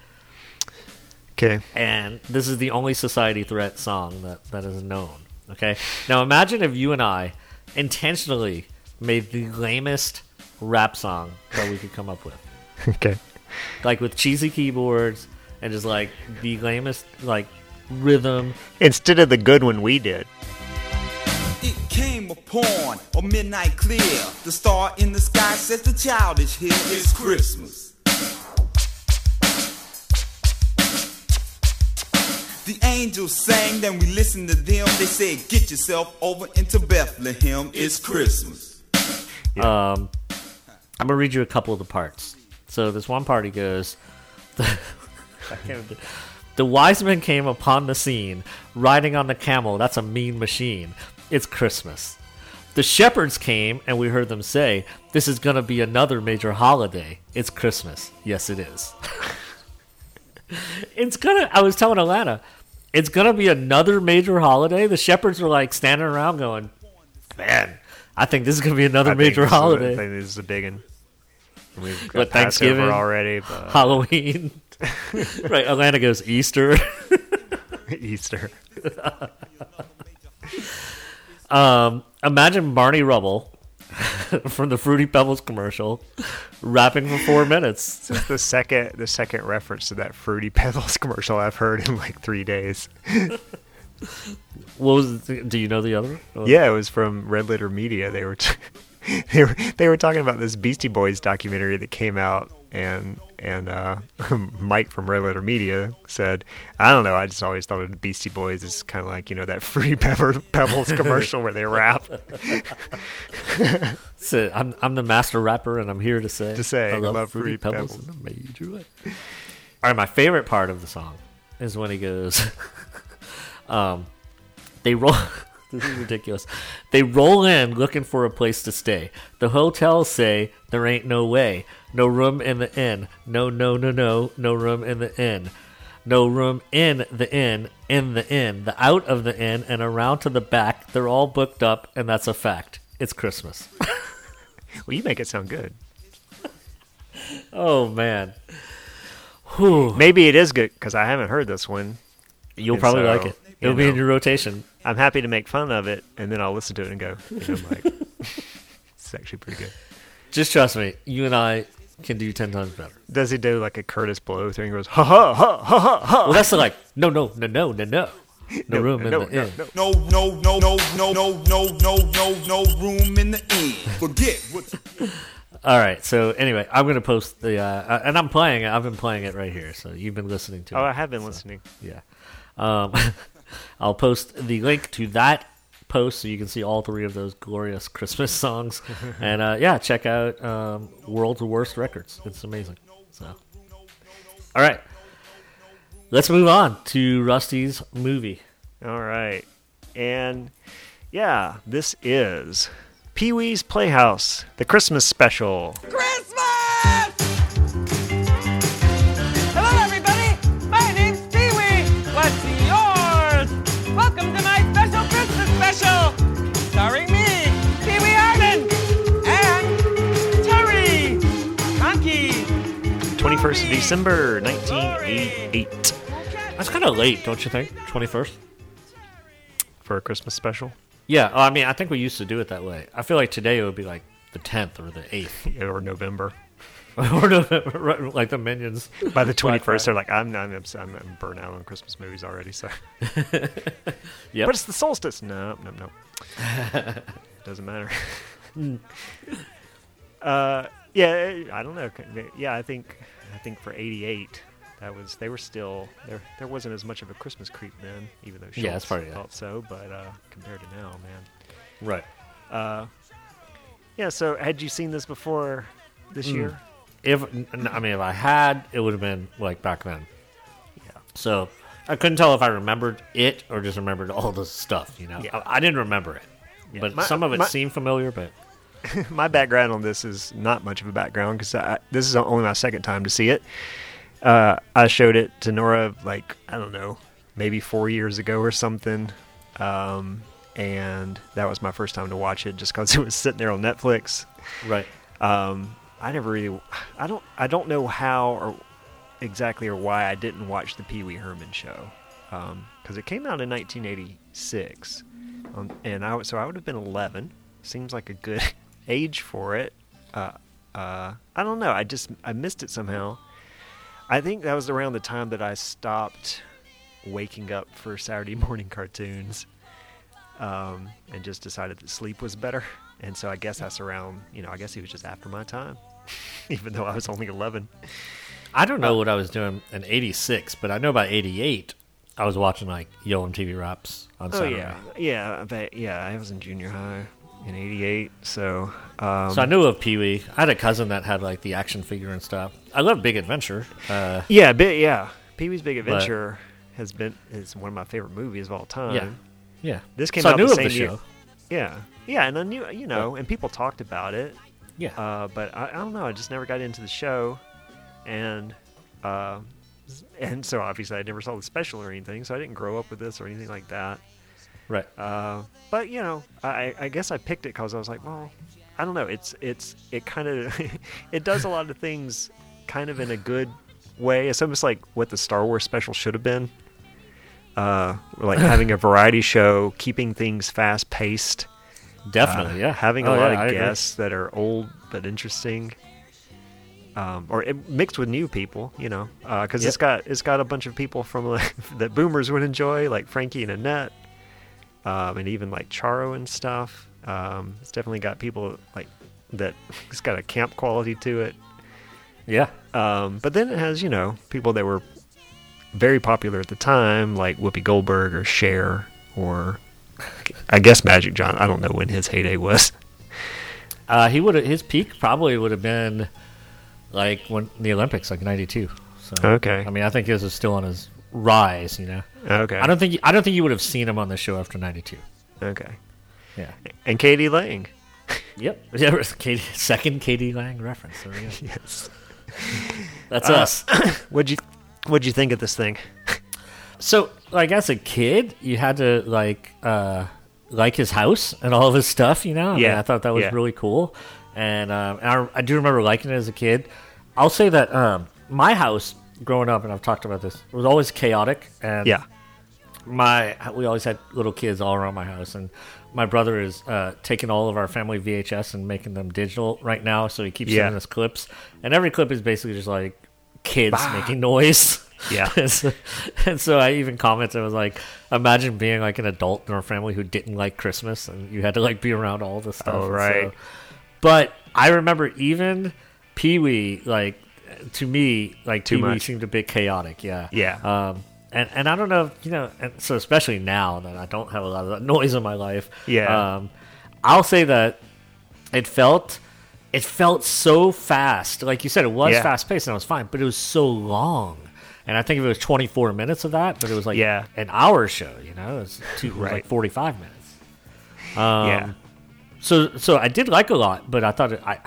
Okay. And this is the only Society Threat song that, that is known. Okay? Now imagine if you and I intentionally made the lamest rap song that we could come up with. Okay. Like with cheesy keyboards and just like the lamest like rhythm. Instead of the good one we did. It came upon a midnight clear. The star in the sky says the child is here. It's Christmas. The angels sang, then we listened to them. They said, Get yourself over into Bethlehem. It's Christmas. Um I'm gonna read you a couple of the parts. So this one party goes I The wise men came upon the scene, riding on the camel. That's a mean machine. It's Christmas. The shepherds came, and we heard them say, This is going to be another major holiday. It's Christmas. Yes, it is. it's going to, I was telling Alana, it's going to be another major holiday. The shepherds were like standing around going, Man, I think this is going to be another I major holiday. I think this is a big one. We've got Passover Thanksgiving already, but Halloween. right, Alana goes Easter. Easter. um, imagine Barney Rubble from the Fruity Pebbles commercial rapping for four minutes. This is the second the second reference to that Fruity Pebbles commercial I've heard in like three days. What was? The, do you know the other? one? Yeah, it was from Red Letter Media. They were t- they were they were talking about this Beastie Boys documentary that came out, and and uh, Mike from Red Letter Media said, "I don't know. I just always thought of the Beastie Boys as kind of like you know that Free Pepper Pebbles commercial where they rap." So I'm I'm the master rapper, and I'm here to say To say, I love, love Fruity, Fruity Pebbles, Pebbles. in a major way. All right, my favorite part of the song is when he goes, um, they roll. This is ridiculous. They roll in looking for a place to stay. The hotels say there ain't no way, no room in the inn. No, no, no, no, no room in the inn. No room in the inn, in the inn, the out of the inn, and around to the back. They're all booked up, and that's a fact. It's Christmas. well, you make it sound good. Oh man. Whew. Maybe it is good because I haven't heard this one. You'll And probably so, like it. It'll be in your rotation. I'm happy to make fun of it, and then I'll listen to it and go, you know, like, it's actually pretty good. Just trust me. You and I can do ten times better. Does he do like a Kurtis Blow thing? He goes, ha ha ha ha ha ha. Well, that's the like no, no, no, no, no, no. No, room in no, the no, inn. no. No, no, no, no, no, no, no, no, no, no room in the inn. Forget what. All right. So anyway, I'm gonna post the uh, uh, and I'm playing it. I've been playing it right here, so you've been listening to it. Oh, it. I have been listening. Yeah. Um, I'll post the link to that post so you can see all three of those glorious Christmas songs. and uh, yeah, check out um, World's Worst Records. It's amazing. So, all right, let's move on to Rusty's movie. All right. And yeah, this is Pee Wee's Playhouse, the Christmas special. Christmas! 21st of December, 1988, That's kind of late, don't you think? Twenty first. for a Christmas special. Yeah, I mean, I think we used to do it that way. I feel like today it would be like the tenth or the eighth, Yeah, or November. or November, like the minions. By the 21st, they're like, I'm, I'm, I'm, I'm burnt out on Christmas movies already. So, Yep. but it's the solstice. No, no, no. Doesn't matter. uh, yeah, I don't know. Yeah, I think, I think for '88, that was they were still there. There wasn't as much of a Christmas creep then, even though Schulz Yeah, that's probably- yeah. felt so. But uh, compared to now, man. Right. Uh, yeah. So, had you seen this before this Mm. year? If I mean, if I had, it would have been like back then. Yeah. So I couldn't tell if I remembered it or just remembered all the stuff. You know, Yeah. I, I didn't remember it, Yeah. but My- some of it my- seemed familiar. But my background on this is not much of a background because this is only my second time to see it. Uh, I showed it to Nora like I don't know, maybe four years ago or something, um, and that was my first time to watch it just because it was sitting there on Netflix. right, Um, I never really, I don't, I don't know how or exactly or why I didn't watch the Pee Wee Herman show because it came out in 1986, um, and I so I would have been 11. Seems like a good age for it. Uh, uh, I don't know. I just I missed it somehow. I think that was around the time that I stopped waking up for Saturday morning cartoons, um, and just decided that sleep was better. And so I guess that's around, you know, I guess he was just after my time, even though I was only 11. I don't know what I was doing in '86, but I know by '88. I was watching like Yo MTV Raps on Oh Saturday. yeah, yeah, I bet, yeah. I was in junior high in '88, so um, So I knew of Pee Wee. I had a cousin that had like the action figure and stuff. I love Big Adventure. Uh, yeah, bit, yeah. Pee Wee's Big Adventure has been is one of my favorite movies of all time. yeah, yeah. This came so out I knew the of same the year. show. Yeah, yeah, and I knew, you know, and people talked about it. Yeah. Uh, but I, I don't know. I just never got into the show, and uh, and so obviously I never saw the special or anything. So I didn't grow up with this or anything like that. Right. Uh, but you know, I, I guess I picked it because I was like, well, I don't know. It's it's it kind of it does a lot of things kind of in a good way. It's almost like what the Star Wars special should have been. Uh, like having a variety show, keeping things fast paced. Definitely, Uh, yeah. Having Oh, a lot yeah, I of agree. guests that are old but interesting. Um, or it, mixed with new people, you know, because it's Yep. got it's got a bunch of people from like, that boomers would enjoy, like Frankie and Annette, um, and even like Charo and stuff. Um, it's definitely got people like that. It's got a camp quality to it. Yeah. Um, but then it has, you know, people that were very popular at the time, like Whoopi Goldberg or Cher or I guess Magic John. I don't know when his heyday was. Uh, he would his peak probably would have been like when the Olympics, like '92. So Okay. I mean, I think his is still on his rise. You know. Okay. I don't think I don't think you would have seen him on the show after '92. Okay. Yeah. And k.d. lang. Yep. Yeah. was Katie, second k.d. lang reference. There we go. Yes. That's Uh, us. What'd you What'd you think of this thing? So, like as a kid, you had to like uh, like his house and all of his stuff. You know, I mean, Yeah, I thought that was yeah. really cool, and, um, I, I do remember liking it as a kid. I'll say that um, my house growing up, and I've talked about this, it was always chaotic, and Yeah. my we always had little kids all around my house, and my brother is uh, taking all of our family VHS and making them digital right now, so he keeps Yeah. sending us clips, and every clip is basically just like kids making noise. Yeah. and, so, and so I even commented, I was like, imagine being like an adult in our family who didn't like Christmas, and you had to like be around all this stuff. Oh, right. so- but I remember even Pee Wee, like to me, like Too Wee much. seemed a bit chaotic. Yeah. Yeah. Um, and and I don't know, you know, and so especially now that I don't have a lot of that noise in my life. Yeah. Um, I'll say that it felt. It felt so fast, like you said, it was Yeah. fast paced and it was fine, but it was so long. And I think if it was 24 minutes of that, but it was like Yeah. an hour show, you know, it was, two, it was like 45 minutes. Um, yeah. so so I did like a lot, but I thought it, I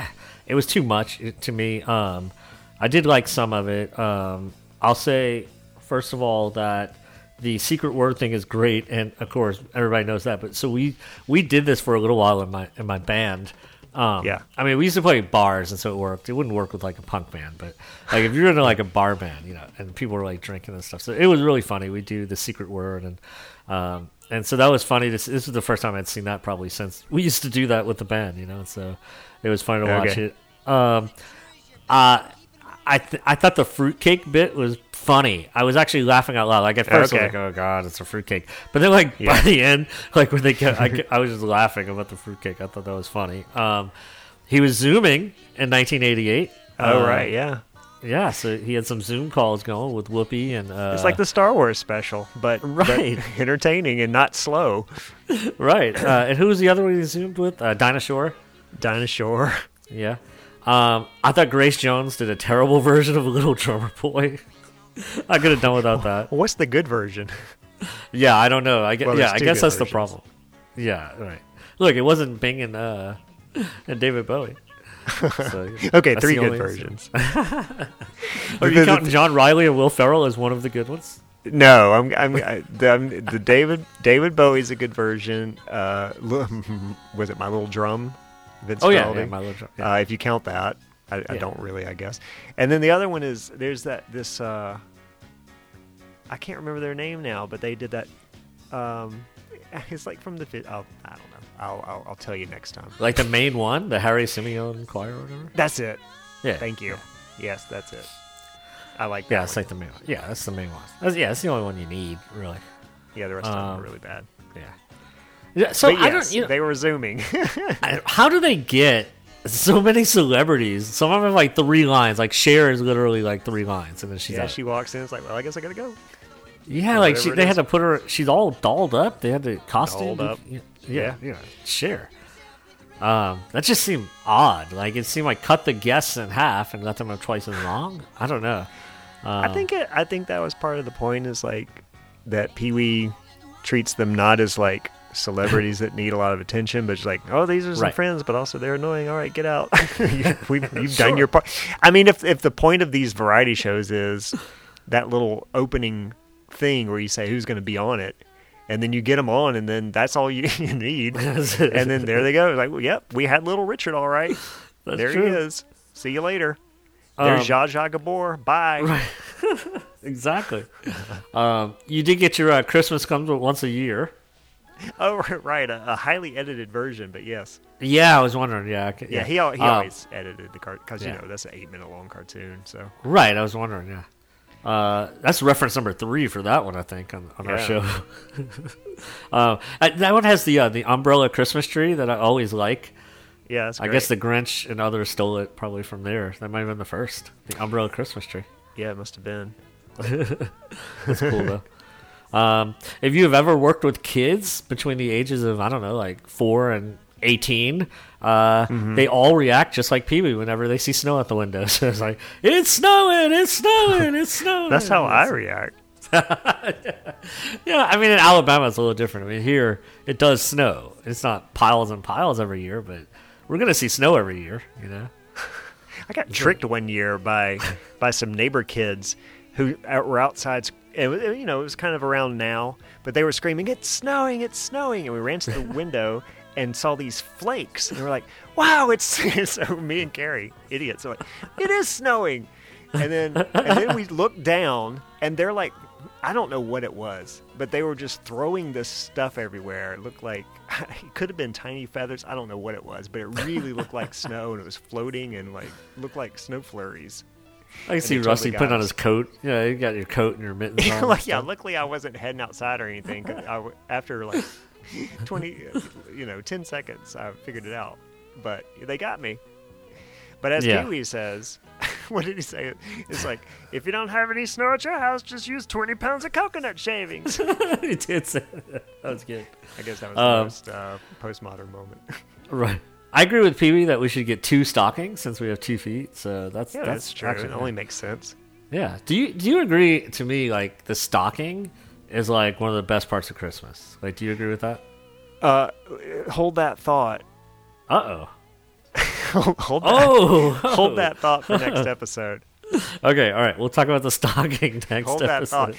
it was too much to me. Um, I did like some of it. Um, I'll say first of all that the secret word thing is great, and of course everybody knows that. But so we we did this for a little while in my in my band. Um, Yeah. I mean, we used to play bars, and so it worked. It wouldn't work with like a punk band, but like if you're in like a bar band, you know, and people were like drinking and stuff, so it was really funny. We do the secret word, and um, and so that was funny. To see. This was the first time I'd seen that probably since we used to do that with the band, you know. So it was funny to watch Okay. it. Um, uh, I th- I thought the fruitcake bit was funny. I was actually laughing out loud. Like at first, I was Okay. like, "Oh God, it's a fruitcake," but then like by the end, like when they kept, I, I was just laughing about the fruitcake. I thought that was funny. Um, he was zooming in 1988. Oh Uh, right, yeah. yeah. So he had some Zoom calls going with Whoopi and uh, It's like the Star Wars special, but but Right. entertaining and not slow. right. Uh, and who was the other one he zoomed with? Uh, Dinah Shore. Dinah Shore. Yeah. Um, I thought Grace Jones did a terrible version of Little Drummer Boy. I could have done without that. What's the good version? Yeah, I don't know. I guess, Well, yeah, I guess that's the problem. Yeah, right. Look, it wasn't Bing and uh, and David Bowie. So, Okay, three good versions. Are you counting John Reilly and Will Ferrell as one of the good ones? No, I'm, I'm, I, the, I'm the David David Bowie's a good version. Uh, was it my little drum? Vince Oh, yeah, Guaraldi? yeah, My Little Drum, yeah. Uh, if you count that, I, I don't really, I guess. And then the other one is there's that this. Uh, I can't remember their name now, but they did that. Um, it's like from the. Oh, I don't know. I'll, I'll I'll tell you next time. Like the main one, the Harry Simeone Choir or whatever. That's it. Yeah. Thank you. Yes, that's it. I like. that. Yeah, it's one. like the main one. Yeah, that's the main one. That's, yeah, that's the only one you need, really. Yeah, the rest of them Um, are really bad. Yeah. So But I don't. You know, they were zooming. How do they get so many celebrities? Some of them have like three lines. Like Cher is literally like three lines, and then she's yeah, out. she walks in. It's like, well, I guess I gotta go. Yeah, Or like she, they had to put her. She's all dolled up. They had to costume. Dolled up. Yeah, yeah, yeah. Sure. Um, that just seemed odd. Like it seemed like cut the guests in half and let them have twice as long. I don't know. I think it, I think that was part of the point is like that Pee Wee treats them not as like celebrities that need a lot of attention, but just like, oh, these are some Right. friends, but also they're annoying. All right, get out. We've, you've Sure. done your part. I mean, if if the point of these variety shows is that little opening thing where you say who's going to be on it. And then you get them on, and then that's all you, you need. and then there they go. Like, well, yep, we had little Richard, all right. There true. he is. See you later. There's Um, Zsa Zsa Gabor. Bye. exactly. um, you did get your uh, Christmas comes once a year. Oh, right. A, a highly edited version, but yes. Yeah, I was wondering. Yeah, okay, Yeah, he, he Um, always edited the cart because, yeah. you know, that's an eight minute long cartoon. So, Right, I was wondering. Yeah, uh, that's reference number three for that one, I think, on, on our show. um, uh, that one has the uh, the umbrella Christmas tree that I always like. yeah, I guess the Grinch and others stole it probably from there. That might have been the first, the umbrella Christmas tree. Yeah, it must have been. That's cool though. Um, if you have ever worked with kids between the ages of I don't know, like four and eighteen, uh, Mm-hmm. they all react just like Pee Wee whenever they see snow out the window. So it's like, it's snowing, it's snowing, it's snowing. That's how I react. Yeah, I mean in Alabama it's a little different. I mean here it does snow. It's not piles and piles every year, but we're gonna see snow every year. You know. I got tricked one year by by some neighbor kids who were outside. It was, you know, it was kind of around now, but they were screaming, "It's snowing! It's snowing!" And we ran to the window and saw these flakes, and we were like, "Wow, it's so." Me and Carrie, idiots, are like, "It is snowing!" And then and then we looked down, and they're like. I don't know what it was, but they were just throwing this stuff everywhere. It looked like it could have been tiny feathers. I don't know what it was, but it really looked like snow and it was floating and like looked like snow flurries. I can see Rusty totally putting on his coat. Yeah, you got your coat and your mittens on. like, yeah, luckily I wasn't heading outside or anything. I after like 20, you know, 10 seconds, I figured it out. But they got me. But as Yeah. Pee Wee says, what did he say? It's like, if you don't have any snow at your house, just use 20 pounds of coconut shavings. he did say that. That was good. I guess that was the Um, most uh, postmodern moment. Right. I agree with Pee Wee that we should get two stockings since we have two feet. So that's Yeah, that's, true. actually- it only makes sense. yeah. Do you do you agree? To me, like the stocking is like one of the best parts of Christmas. Like, do you agree with that? Uh, hold that thought. Uh oh. hold that. Oh. hold that thought for next episode. Okay. All right. We'll talk about the stocking next hold episode.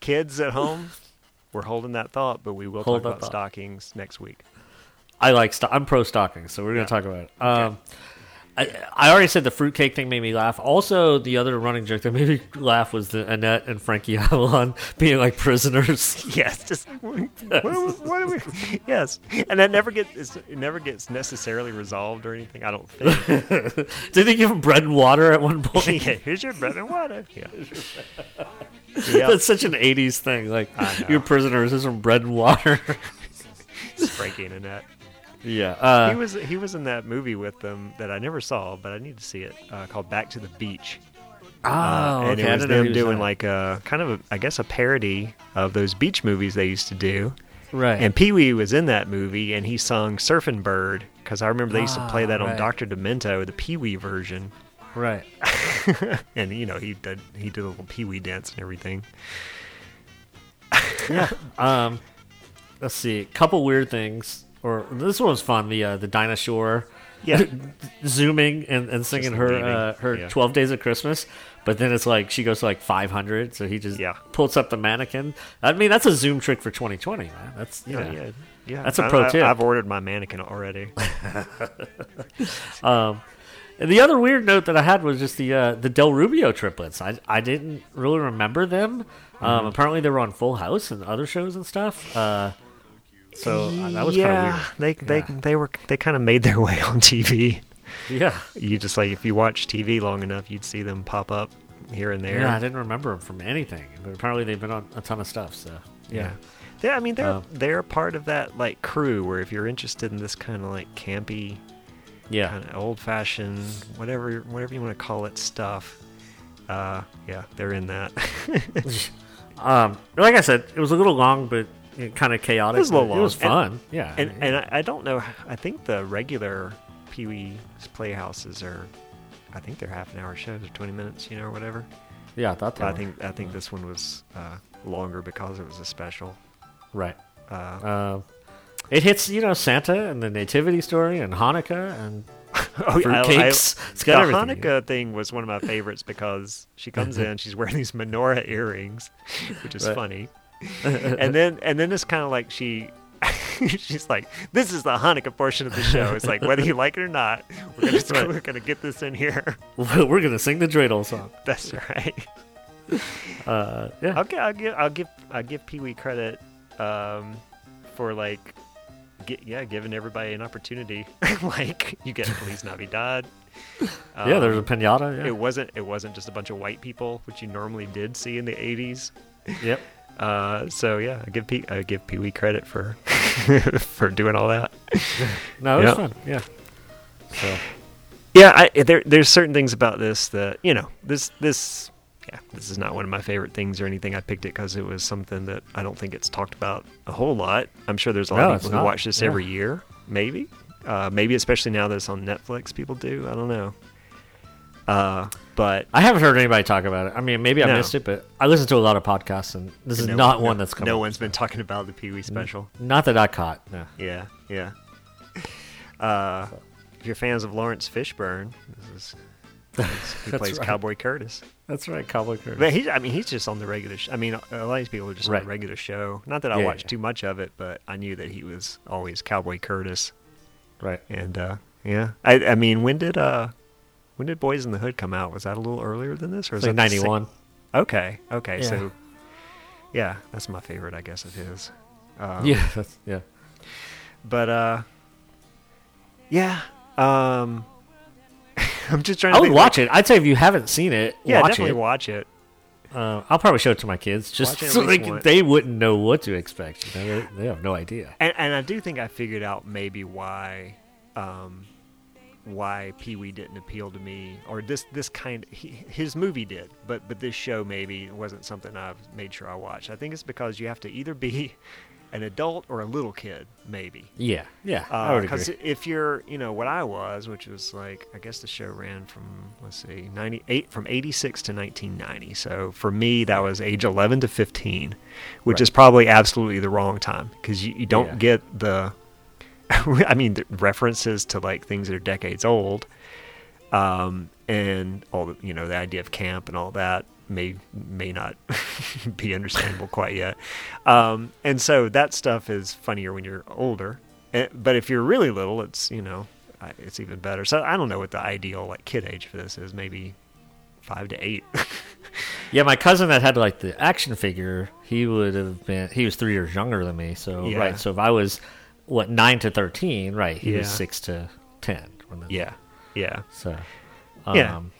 Kids at home, we're holding that thought, but we will Hold talk about thought. stockings next week. I like. Sto- I'm pro stocking, so we're gonna talk about it. Um, I, I already said the fruitcake thing made me laugh. Also, the other running joke that made me laugh was the Annette and Frankie Avalon being like prisoners. Yes, just what, what, are we? Yes, and that never gets it never gets necessarily resolved or anything. I don't think. Did they give him bread and water at one point? yeah, here's your bread and water. Yeah. That's such an '80s thing. Like your prisoners, here's some bread and water. Frankie and Annette. Yeah. Uh, he was he was in that movie with them that I never saw, but I need to see it. Uh, called Back to the Beach. oh, Uh, and okay. it was didn't know he them was doing in like a kind of a, I guess a parody of those beach movies they used to do. right. And Pee Wee was in that movie, and he sung "Surfing Bird" because I remember they used to play Ah, that on right. Doctor Demento, the Pee Wee version. right. and you know he did he did a little Pee Wee dance and everything. yeah. Um, let's see. A couple weird things. Or this one was fun. The uh, the dinosaur. Yeah. zooming and, and singing Just her uh, her Yeah. 12 days of christmas but then it's like she goes to like 500 so he just Yeah. pulls up the mannequin i mean that's a zoom trick for 2020 man that's Yeah, yeah, yeah, yeah. That's a I- pro I, tip. I've ordered my mannequin already. Um, and the other weird note that I had was just the uh, the Del Rubio triplets. I I didn't really remember them. Um, Mm-hmm. apparently they were on Full House and other shows and stuff. Uh, so uh, that was yeah, kind of they they Yeah. they were they kind of made their way on TV. Yeah, You just like if you watch TV long enough, you'd see them pop up here and there. yeah. I didn't remember them from anything, but apparently they've been on a ton of stuff. So Yeah. Yeah, I mean they're Um, they're part of that like crew where if you're interested in this kind of like campy, yeah. kind of old fashioned, whatever whatever you want to call it stuff. Uh, yeah, they're in that. Um, like I said, it was a little long, but kind of chaotic. It was a little but It was long. fun. yeah, and and I, I don't know. I think the regular Pee Wee's Playhouses are, I think they're half an hour shows or twenty minutes, you know, or whatever. yeah, I thought But I think I think this one was uh, longer because it was a special. right. Uh, Uh, it hits you know Santa and the Nativity story and Hanukkah and Oh, yeah, I- I- fruitcakes. It's got the everything. Hanukkah thing was one of my favorites because she comes in, she's wearing these menorah earrings, which is Right. funny, and then and then it's kind of like she. She's like, "This is the Hanukkah portion of the show. It's like whether you like it or not, we're gonna, Right. we're gonna get this in here." We're gonna sing the dreidel song. That's right. Uh, yeah. Okay, I'll give I'll give I'll give Pee Wee credit um, for like, gi- yeah, giving everybody an opportunity. like you get Feliz Navidad. yeah, there's a Um, pinata. Yeah. It wasn't. It wasn't just a bunch of white people, which you normally did see in the '80s. yep. Uh, so yeah, I give Pee, I give Pee Wee credit for for doing all that. No, it was Yeah. fun. Yeah. So Yeah, I, there there's certain things about this that you know this this yeah this is not one of my favorite things or anything. I picked it because it was something that I don't think it's talked about a whole lot. I'm sure there's a lot No, of people who not. watch this Yeah. every year, maybe, uh, maybe especially now that it's on Netflix. People do. I don't know. Uh, but I haven't heard anybody talk about it. I mean, maybe I No. missed it, but I listen to a lot of podcasts, and this is no- not no- one that's come. No one's been talking about the Pee Wee special. Not that I caught. No. Yeah, yeah. Uh, if you're fans of Laurence Fishburne, this is he That's plays right. Cowboy Curtis. That's right, Cowboy Curtis. But he's, I mean, he's just on the regular. Sh- I mean, a lot of these people are just on Right. the regular show. Not that I Yeah, watched yeah. too much of it, but I knew that he was always Cowboy Curtis. Right. And uh, yeah, I, I mean, when did uh, when did Boys in the Hood come out? Was that a little earlier than this, or It's is like same- 91. Okay, okay, Yeah. so yeah, that's my favorite, I guess, of his. Um, yeah. That's, yeah. but uh, yeah, um, I'm just trying. I to would watch it. I'd say if you haven't seen it, Yeah, watch definitely it. watch it. Uh, I'll probably show it to my kids just it so they, can, they wouldn't know what to expect. You know, they, they have no idea. And, and I do think I figured out maybe why, um, why Pee Wee didn't appeal to me, or this this kind. He, his movie did, but but this show maybe wasn't something I've made sure I watched. I think it's because you have to either be an adult or a little kid, maybe. Yeah, yeah, I uh, would Because if you're, you know, what I was, which was like, I guess the show ran from, let's see, 98, from 86 to 1990. So for me, that was age 11 to 15, which Right. is probably absolutely the wrong time because you, you don't Yeah. get the, I mean, the references to like things that are decades old, um, and all the, you know, the idea of camp and all that may may not be understandable quite yet. Um, and so that stuff is funnier when you're older. Eh, but if you're really little, it's you know, it's even better. So I don't know what the ideal like kid age for this is. Maybe five to eight. Yeah, my cousin that had like the action figure, he would have been. He was three years younger than me, so Yeah. right. So if I was what nine to thirteen, right? He was six to ten. yeah, yeah. So, Yeah. um,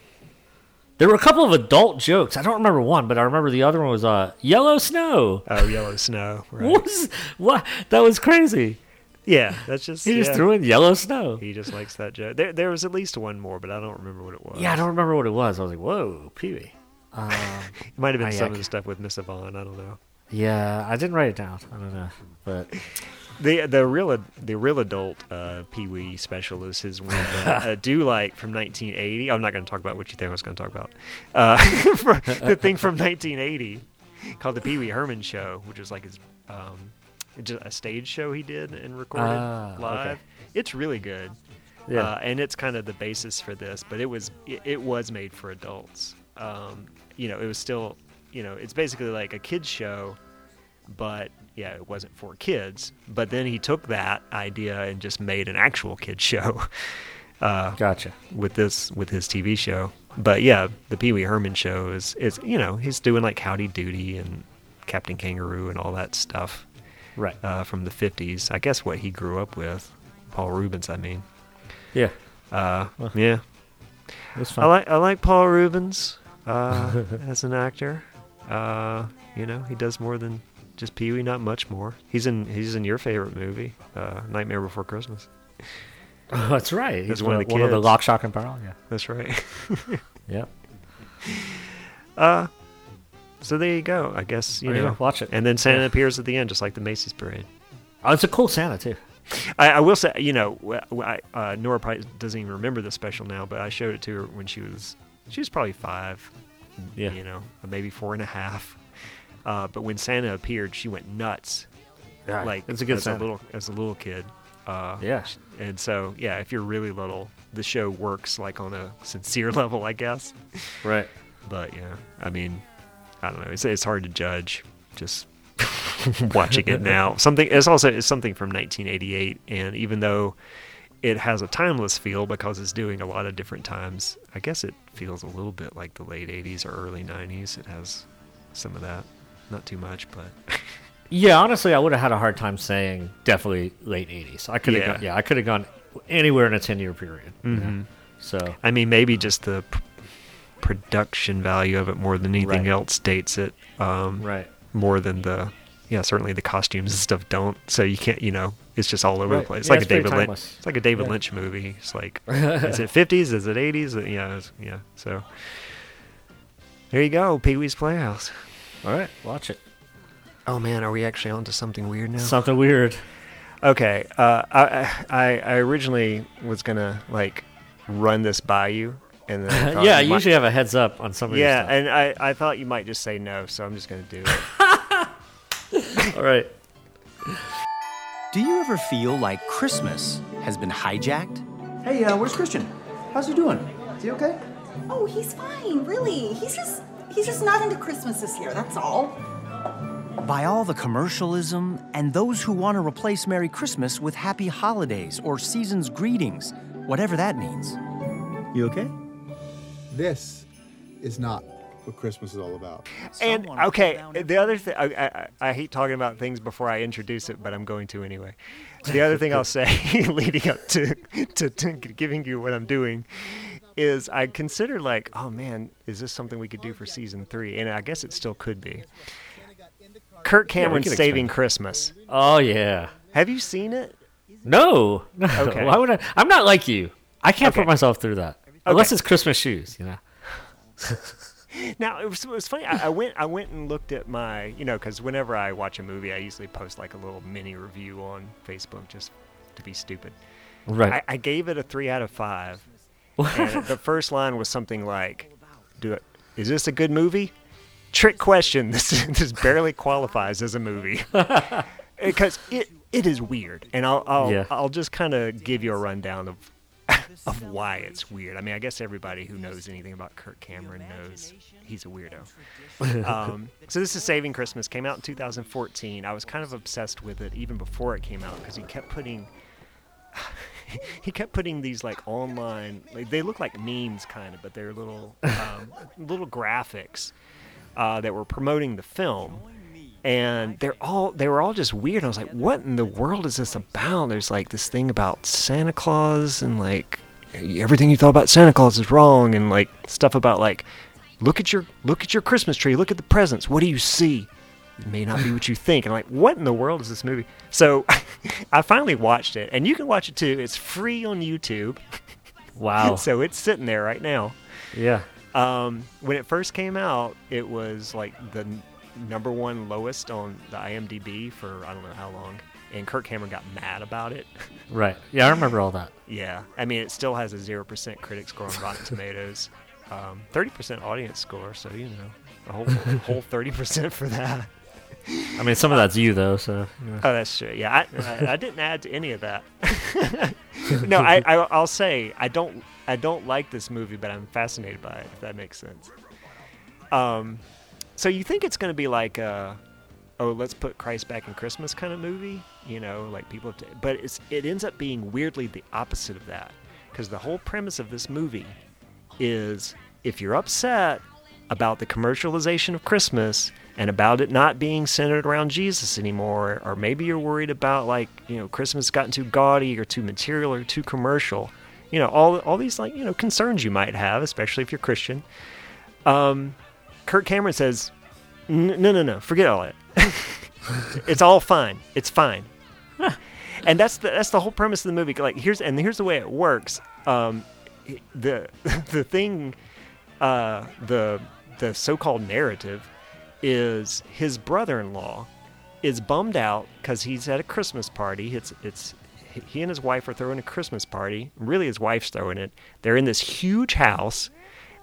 there were a couple of adult jokes. I don't remember one, but I remember the other one was uh, yellow snow. Oh, yellow snow. Right. What was what? That was crazy. Yeah, that's just He just threw in yellow snow. He just likes that joke. There, there was at least one more, but I don't remember what it was. Yeah, I don't remember what it was. I was like, whoa, Pee Wee. Um, It might have been I- some I of the stuff with Miss Yvonne. I don't know. yeah, I didn't write it down. I don't know, but The the real the real adult uh, Pee Wee special is his one that uh, do like from 1980. I'm not going to talk about what you think I was going to talk about. Uh, the thing from 1980 called the Pee Wee Herman Show, which is like his um, just a stage show he did and recorded Ah, okay. live. It's really good. Yeah. Uh, and it's kind of the basis for this, but it was it, it was made for adults. Um, you know, it was still, you know, it's basically like a kids show, but yeah, it wasn't for kids. But then he took that idea and just made an actual kid show. Uh, gotcha. with this with his TV show. But yeah, the Pee Wee Herman show is is you know he's doing like Howdy Doody and Captain Kangaroo and all that stuff right. uh, from the 50s. I guess what he grew up with, Paul Reubens. I mean, Yeah, uh, yeah. it was I like I like Paul Reubens uh, as an actor. Uh, you know, he does more than just Pee Wee, not much more. He's in he's in your favorite movie, uh, Nightmare Before Christmas. Oh, that's right. He's one, one of the one of the kids. Lock, Shock, and Barrel. Yeah. That's right. Yep. Uh, so there you go. I guess you There know. Watch it. And then Santa Yeah. appears at the end, just like the Macy's parade. Oh, it's a cool Santa too. I, I will say, you know, I, uh, Nora probably doesn't even remember the special now, but I showed it to her when she was she was probably five. Yeah. You know, maybe four and a half. Uh, but when Santa appeared, she went nuts. Yeah, like it's a good as Santa. a little as a little kid. Uh, Yeah. And so, yeah, if you're really little, the show works like on a sincere level, I guess. Right. But yeah, I mean, I don't know. It's it's hard to judge just watching it now. Something it's also it's something from 1988, and even though it has a timeless feel because it's doing a lot of different times, I guess it feels a little bit like the late 80s or early 90s. It has some of that, not too much, but Yeah, honestly, I would have had a hard time saying definitely late '80s. I could have, Yeah. gone, yeah, I could have gone anywhere in a ten-year period. you know? Mhm. So I mean, maybe just the p- production value of it more than anything Right. else dates it. Um, right, more than the yeah certainly the costumes and stuff don't so you can't you know it's just all over Right. the place it's Yeah, like it's a david lynch it's like a david Yeah. lynch movie it's like is it 50s is it 80s Uh, yeah it's- yeah so there you go pee-wee's playhouse all right, watch it. oh man are we actually onto something weird now Something weird. okay uh I, I i originally was gonna like run this by you and then I thought yeah, I you might- usually have a heads up on some of your yeah stuff. and i i thought you might just say no so i'm just gonna do it All right. Do you ever feel like Christmas has been hijacked? Hey, uh, where's Christian? How's he doing? Is he okay? Oh, he's fine, really. He's just he's just not into Christmas this year, that's all. By all the commercialism and those who want to replace Merry Christmas with Happy Holidays or Season's Greetings, whatever that means. You okay? This is not what Christmas is all about. And okay, the other thing I, I, I hate talking about things before I introduce it, but I'm going to anyway. The other thing I'll say, leading up to, to to giving you what I'm doing, is I consider like, oh man, is this something we could do for season three? And I guess it still could be. Kirk Yeah, Cameron's could Saving. Christmas. Oh yeah. Have you seen it? No. no. Okay. Why would I? I'm not like you. I can't Okay. put myself through that unless it's Christmas shoes. You know. Now it was, it was funny. I, I went I went and looked at my you know because whenever I watch a movie, I usually post like a little mini review on Facebook just to be stupid. Right. I, I gave it a three out of five, the first line was something like, "Do it. Is this a good movie?" Trick question. This this barely qualifies as a movie because it it is weird, and I'll I'll, Yeah. I'll just kind of give you a rundown of of why it's weird. I mean, I guess everybody who knows anything about Kirk Cameron knows he's a weirdo. um, so this is Saving Christmas. Came out in 2014. I was kind of obsessed with it even before it came out because he kept putting he kept putting these like online like they look like memes kind of but they're little um, little graphics uh, that were promoting the film. And they're all they were all just weird. I was like what in the world is this about? There's like this thing about santa claus and like everything you thought about santa claus is wrong and like stuff about like look at your look at your christmas tree. Look at the presents. What do you see it may not be what you think and I'm like what in the world is this movie so i finally watched it and you can watch it too it's free on youtube Wow. so it's sitting there right now Yeah. um, when it first came out, it was like the n- number one lowest on the IMDb for I don't know how long, and Kirk Cameron got mad about it. Right. Yeah, I remember all that. yeah, I mean, it still has a zero percent critic score on Rotten Tomatoes, um, thirty percent audience score. So you know, a whole whole thirty percent for that. I mean, some of that's you though, so. yeah. Oh, that's true. Yeah, I, I, I didn't add to any of that. no, I, I I'll say I don't I don't like this movie, but I'm fascinated by it. If that makes sense. Um, so you think it's going to be like a, oh, let's put Christ back in Christmas kind of movie? You know, like people have to, but it's it ends up being weirdly the opposite of that, because the whole premise of this movie is if you're upset about the commercialization of Christmas and about it not being centered around Jesus anymore, or maybe you're worried about like, you know, Christmas gotten too gaudy or too material or too commercial, you know, all all these like, you know, concerns you might have, especially if you're Christian. Um, Kurt Cameron says, no, no, no, forget all that. it's all fine. It's fine. and that's the that's the whole premise of the movie. Like here's and here's the way it works. Um, the the thing, uh, the the so-called narrative is his brother-in-law is bummed out because he's at a Christmas party. It's it's he and his wife are throwing a Christmas party. Really, his wife's throwing it. They're in this huge house.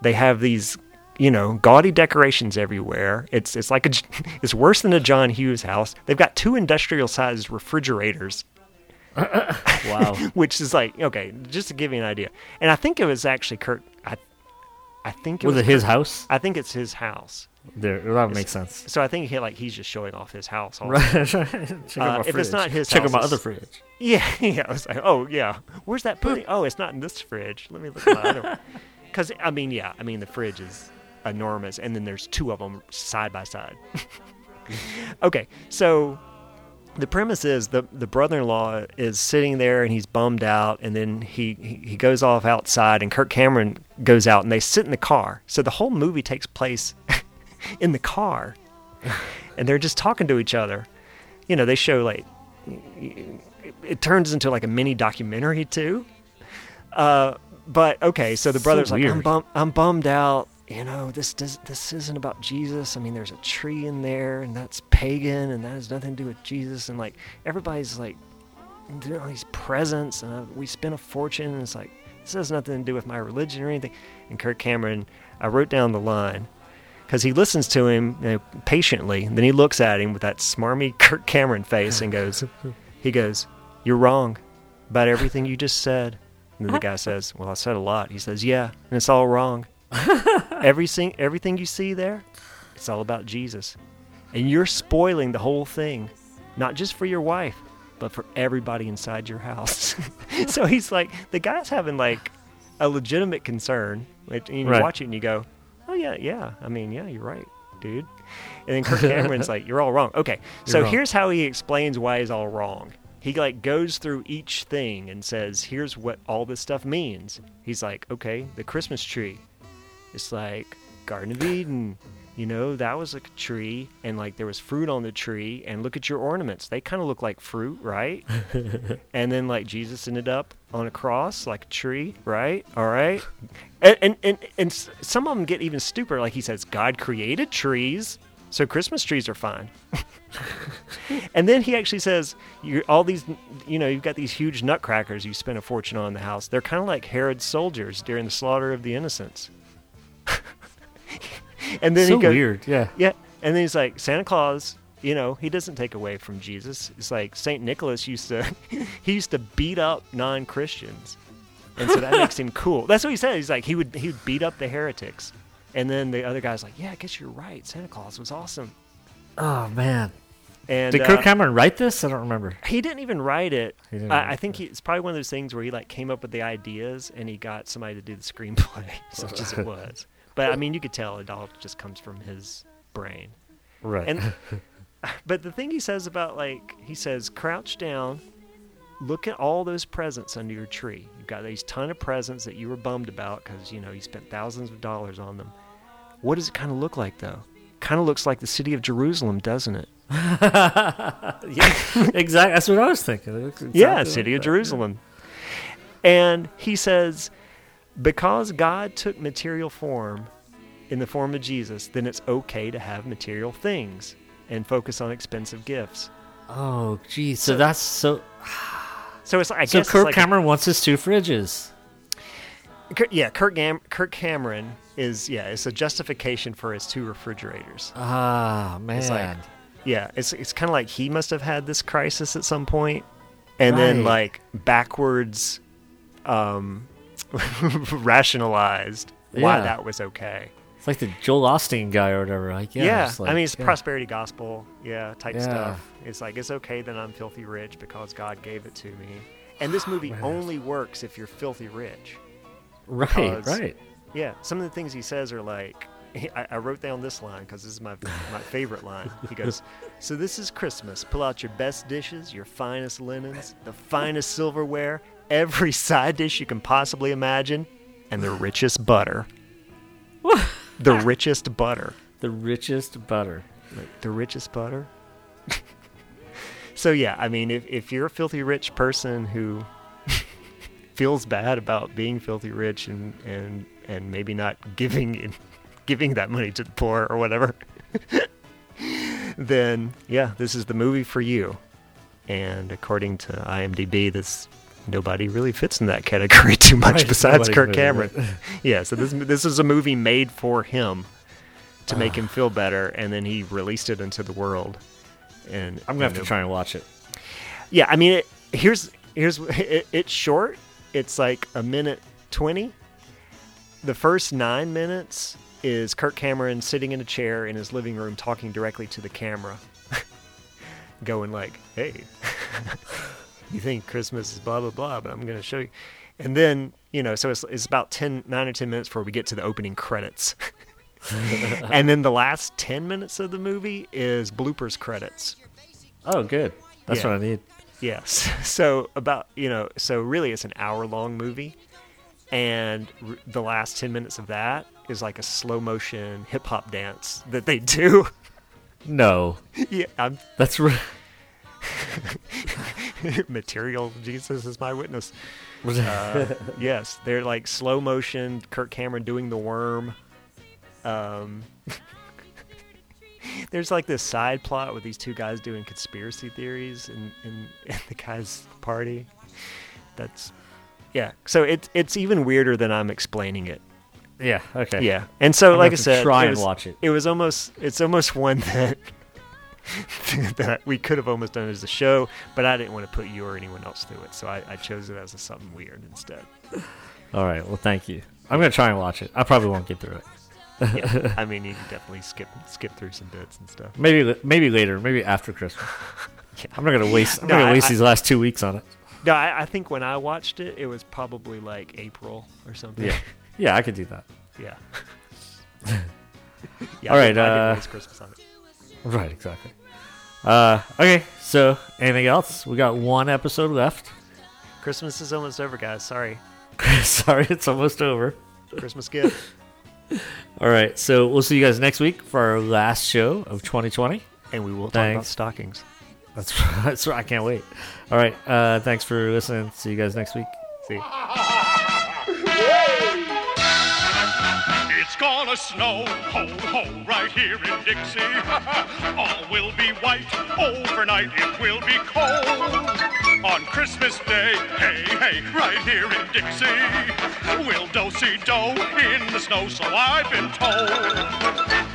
They have these, you know, gaudy decorations everywhere. It's it's like a it's worse than a John Hughes house. They've got two industrial-sized refrigerators wow. which is like okay, just to give you an idea. And I think it was actually Kurt. I, I think it Was was it his house? I think it's his house. There, that makes sense. So I think he like he's just showing off his house. Also. Right. Check Uh, my if it's not his, Check out my other fridge. Yeah, yeah. I was like, oh yeah, where's that pudding? oh, it's not in this fridge. Let me look at my other one. Because I mean, yeah, I mean the fridge is enormous, and then there's two of them side by side. okay, so the premise is the the brother-in-law is sitting there and he's bummed out, and then he he, he goes off outside, and Kirk Cameron goes out, and they sit in the car. So the whole movie takes place in the car, and they're just talking to each other. You know, they show like it turns into like a mini documentary too. Uh, but okay, so the So brother's like, I'm, bum- I'm bummed out. You know, this does this isn't about Jesus. I mean, there's a tree in there, and that's pagan, and that has nothing to do with Jesus. And like everybody's like doing all these presents, and uh, we spent a fortune, and it's like this has nothing to do with my religion or anything. And Kirk Cameron, I wrote down the line because he listens to him you know, patiently. And then he looks at him with that smarmy Kirk Cameron face and goes, he goes, "You're wrong about everything you just said." And then the guy says, "Well, I said a lot." He says, "Yeah, and it's all wrong. Every sing- everything you see there, it's all about Jesus, and you're spoiling the whole thing, not just for your wife, but for everybody inside your house." so he's like, the guy's having like a legitimate concern. Like, And you Right. watch it and you go, "Oh yeah, yeah. I mean, yeah, you're right, dude." And then Kirk Cameron's like, "You're all wrong." Okay, so wrong. here's how he explains why he's all wrong. He like goes through each thing and says, "Here's what all this stuff means." He's like, "Okay, the Christmas tree. It's like Garden of Eden. You know, that was a tree, and like there was fruit on the tree. And look at your ornaments; they kind of look like fruit, right? and then like Jesus ended up on a cross, like a tree, right? All right. And and and, and some of them get even stupider. Like he says, God created trees, so Christmas trees are fine. and then he actually says, you all these, you know, you've got these huge nutcrackers you spent a fortune on in the house. They're kind of like Herod's soldiers during the slaughter of the innocents. and then So he goes, weird, yeah. yeah. And then he's like, Santa Claus, you know, he doesn't take away from Jesus. It's like Saint Nicholas used to, he used to beat up non-Christians, and so that makes him cool. That's what he said. He's like, he would he would beat up the heretics, and then the other guy's like, yeah, I guess you're right. Santa Claus was awesome. Oh man. And Did Kirk uh, Cameron write this? I don't remember. He didn't even write it. He didn't I, write I think he, it's probably one of those things where he like came up with the ideas and he got somebody to do the screenplay, such as it was. But I mean, you could tell it all just comes from his brain. Right. And but the thing he says about like he says, crouch down, look at all those presents under your tree. You've got these ton of presents that you were bummed about because you know you spent thousands of dollars on them. What does it kind of look like though? Kind of looks like the city of Jerusalem, doesn't it? yeah, exactly. That's what I was thinking. Looks yeah, city like of that. Jerusalem. And he says, because God took material form in the form of Jesus, then it's okay to have material things and focus on expensive gifts. Oh, geez. So, that's so. So it's I so guess it's Kirk like- Cameron wants his two fridges. Yeah, Kurt, Gam- Kurt Cameron is yeah, it's a justification for his two refrigerators. Ah, man. It's like, yeah, it's it's kind of like he must have had this crisis at some point, and then like backwards, um, rationalized why Yeah. that was okay. It's like the Joel Osteen guy or whatever. Like, yeah. Yeah, like- I mean it's yeah. prosperity gospel, yeah, type Yeah. stuff. It's like it's okay that I'm filthy rich because God gave it to me, and this movie only works if you're filthy rich. Right, Because- right. Yeah, some of the things he says are like, I, I wrote down this line because this is my my favorite line. He goes, "So this is Christmas. Pull out your best dishes, your finest linens, the finest silverware, every side dish you can possibly imagine, and the richest butter. the richest butter. The richest butter. The richest butter." so yeah, I mean, if if you're a filthy rich person who feels bad about being filthy rich and and and maybe not giving giving that money to the poor or whatever then yeah this is the movie for you and according to imdb this nobody really fits in that category too much Right, besides kirk cameron yeah so this this is a movie made for him to make him ah. feel better and then he released it into the world and I'm gonna have to try and watch it. yeah, I mean, it, here's here's it, it's short. It's like a minute twenty. The first nine minutes is Kirk Cameron sitting in a chair in his living room talking directly to the camera, going like, "Hey, you think Christmas is blah blah blah, but I'm going to show you." And then you know, so it's it's about 10, 9 or ten minutes before we get to the opening credits. and then the last 10 minutes of the movie is bloopers credits. Oh, good. That's Yeah. what I need. Yes. So about you know, so really it's an hour long movie, and r- the last ten minutes of that is like a slow motion hip hop dance that they do. No. yeah, I'm That's right. material. Jesus is my witness. Uh, yes, they're like slow motion. Kirk Cameron doing the worm. Um, there's like this side plot with these two guys doing conspiracy theories in, in, in the guy's party. That's yeah. So it's it's even weirder than I'm explaining it. Yeah. Okay. Yeah, and so I'm like I gonna have to said, try it and was- watch it. It was almost it's almost one that that we could have almost done it as a show, but I didn't want to put you or anyone else through it, so I, I chose it as a something weird instead. All right. Well, thank you. I'm gonna try and watch it. I probably won't get through it. yeah, I mean you can definitely skip skip through some bits and stuff. Maybe maybe later. Maybe after Christmas. I'm not gonna waste. I'm No, not gonna I- waste I- these last two weeks on it. No, I, I think when I watched it, it was probably like April or something. Yeah. Yeah, I could do that. yeah. All I right. didn't- I didn't Uh, waste Christmas on it. Right. Exactly. Uh, okay. So, anything else? We got one episode left. Christmas is almost over, guys. Sorry. Sorry, it's almost over. Christmas gift. All right. So we'll see you guys next week for our last show of 2020. And we will talk about stockings. That's that's right. I can't wait. All right. Uh, thanks for listening. See you guys next week. See. It's gonna snow, ho, ho, right here in Dixie. All will be white, overnight it will be cold. On Christmas Day, hey, hey, right here in Dixie. We'll do-si-do in the snow, so I've been told.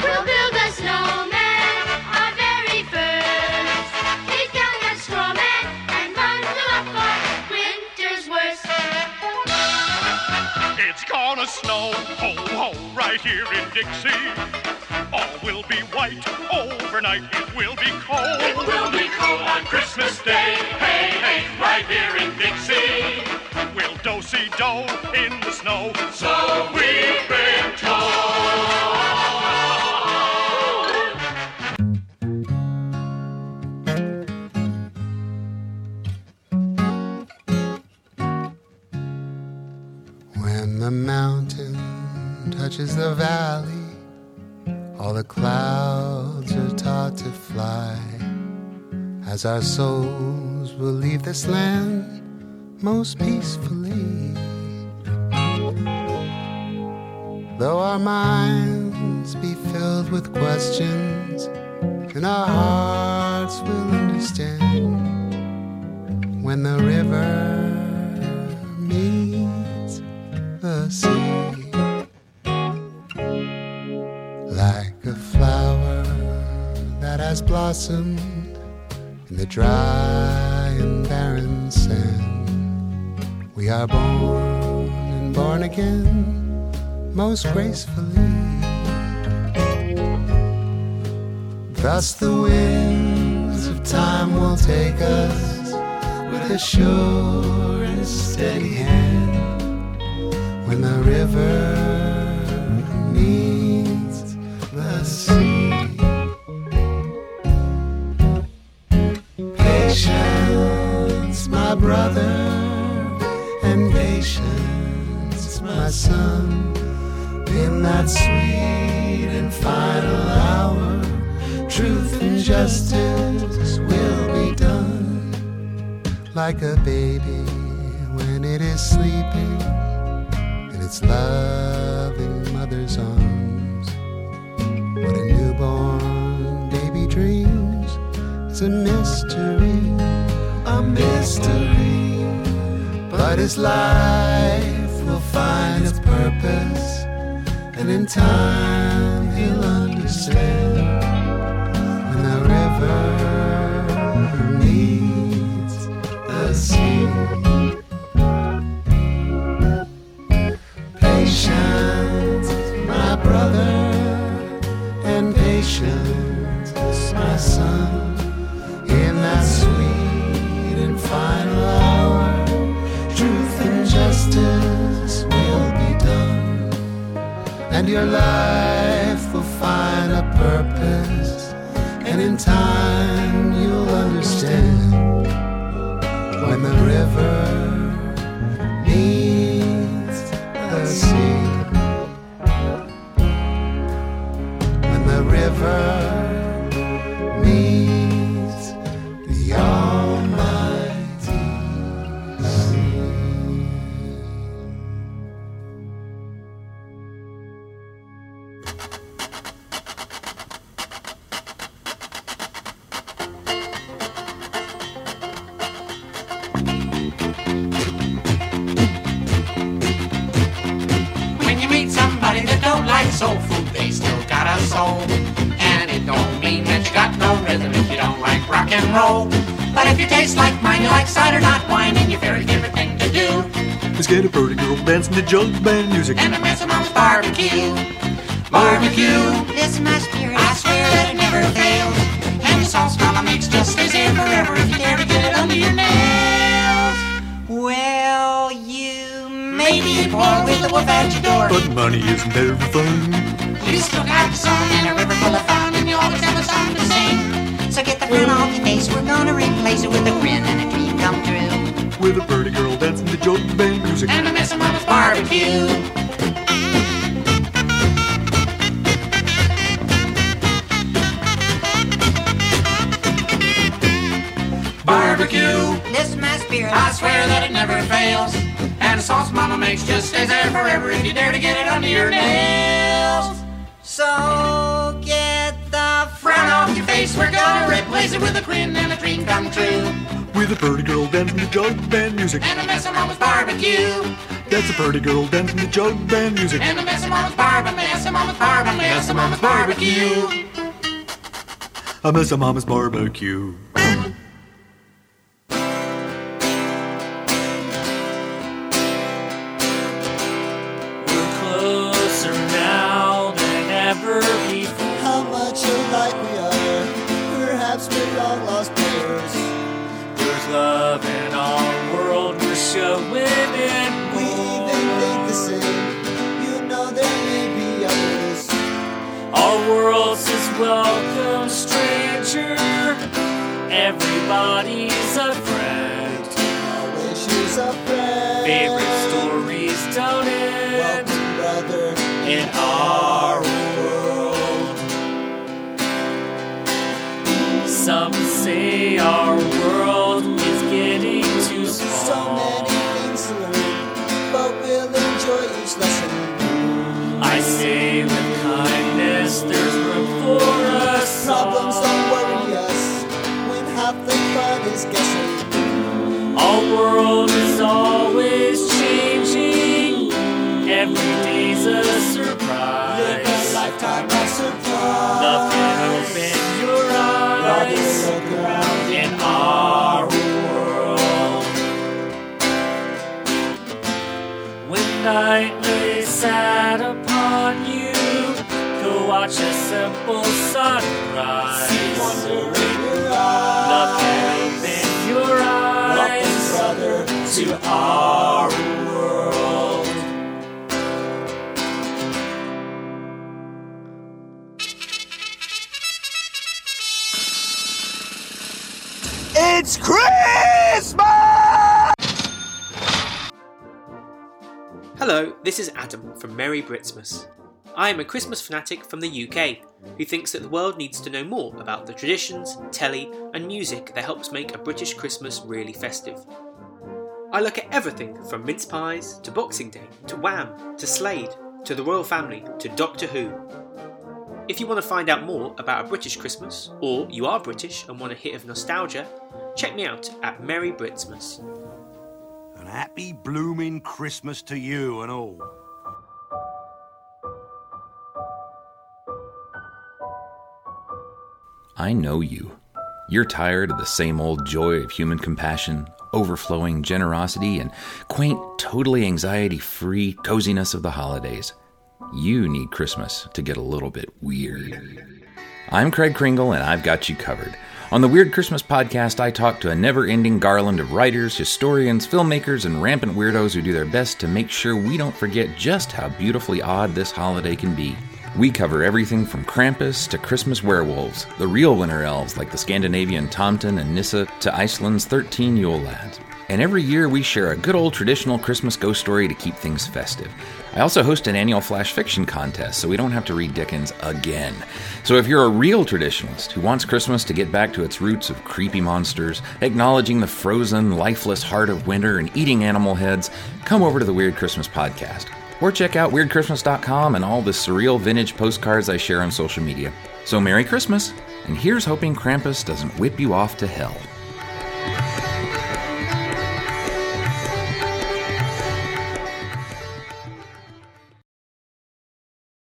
We'll build a snowman, gonna snow, ho, ho, right here in Dixie. All will be white. Overnight it will be cold. It will be cold on Christmas Day. Hey, hey, right here in Dixie. We'll do-si-do in the snow. So we've been told. The mountain touches the valley, all the clouds are taught to fly. As our souls will leave this land most peacefully. Though our minds be filled with questions, and our hearts will understand when the river blossomed in the dry and barren sand, we are born and born again most gracefully. Thus the winds of time will take us with a sure and steady hand when the river son, in that sweet and final hour, truth and justice will be done like a baby when it is sleeping in its loving mother's arms. What a newborn baby dreams is a mystery, a mystery. But it's life and in time he'll understand and roll. But if you taste like mine, you like cider, not wine, and your very favorite thing to do. Let's get a pretty girl dancing to jug band music. And a mess of mom's barbecue. Barbecue. is my spirit, I swear that it never fails. And the sauce mama makes just stays here forever if you dare to get it under your nails. Well, you may be poor with the wolf at your door. But money isn't everything. You still got the sun and a river full of fun, and you always have a song to sing. So get the frown off your face, we're gonna replace it with a grin and a dream come true. With a pretty girl dancing to jug band music. And a mess of mama's barbecue. Barbecue. This is my spirit. I swear that it never fails. And the sauce mama makes just stays there forever if you dare to get it under your nails. So get the frown face. We're gonna replace it with a grin and a dream come true. With a pretty girl dancing to jug band music. And a mess of mama's barbecue. That's a pretty girl dancing to jug band music. And a mess of mama's barbecue. Mess of mama's barbecue. Mess of mama's barbecue. I miss a mama's barbecue. World is always changing. Every day's Christmas! Hello, this is Adam from Merry Britsmas. I am a Christmas fanatic from the UK who thinks that the world needs to know more about the traditions, telly, and music that helps make a British Christmas really festive. I look at everything from mince pies to Boxing Day to Wham to Slade to the Royal Family to Doctor Who. If you want to find out more about a British Christmas, or you are British and want a hit of nostalgia, check me out at Merry Britsmas. An happy blooming Christmas to you and all. I know you. You're tired of the same old joy of human compassion, overflowing generosity, and quaint, totally anxiety free coziness of the holidays. You need Christmas to get a little bit weird. I'm Craig Kringle, and I've got you covered. On the Weird Christmas podcast, I talk to a never ending garland of writers, historians, filmmakers, and rampant weirdos who do their best to make sure we don't forget just how beautifully odd this holiday can be. We cover everything from Krampus to Christmas werewolves, the real winter elves like the Scandinavian Tomten and Nisse, to Iceland's 13 Yule lads. And every year we share a good old traditional Christmas ghost story to keep things festive. I also host an annual flash fiction contest so we don't have to read Dickens again. So if you're a real traditionalist who wants Christmas to get back to its roots of creepy monsters, acknowledging the frozen, lifeless heart of winter and eating animal heads, come over to the Weird Christmas podcast. Or check out weirdchristmas.com and all the surreal vintage postcards I share on social media. So Merry Christmas, and here's hoping Krampus doesn't whip you off to hell.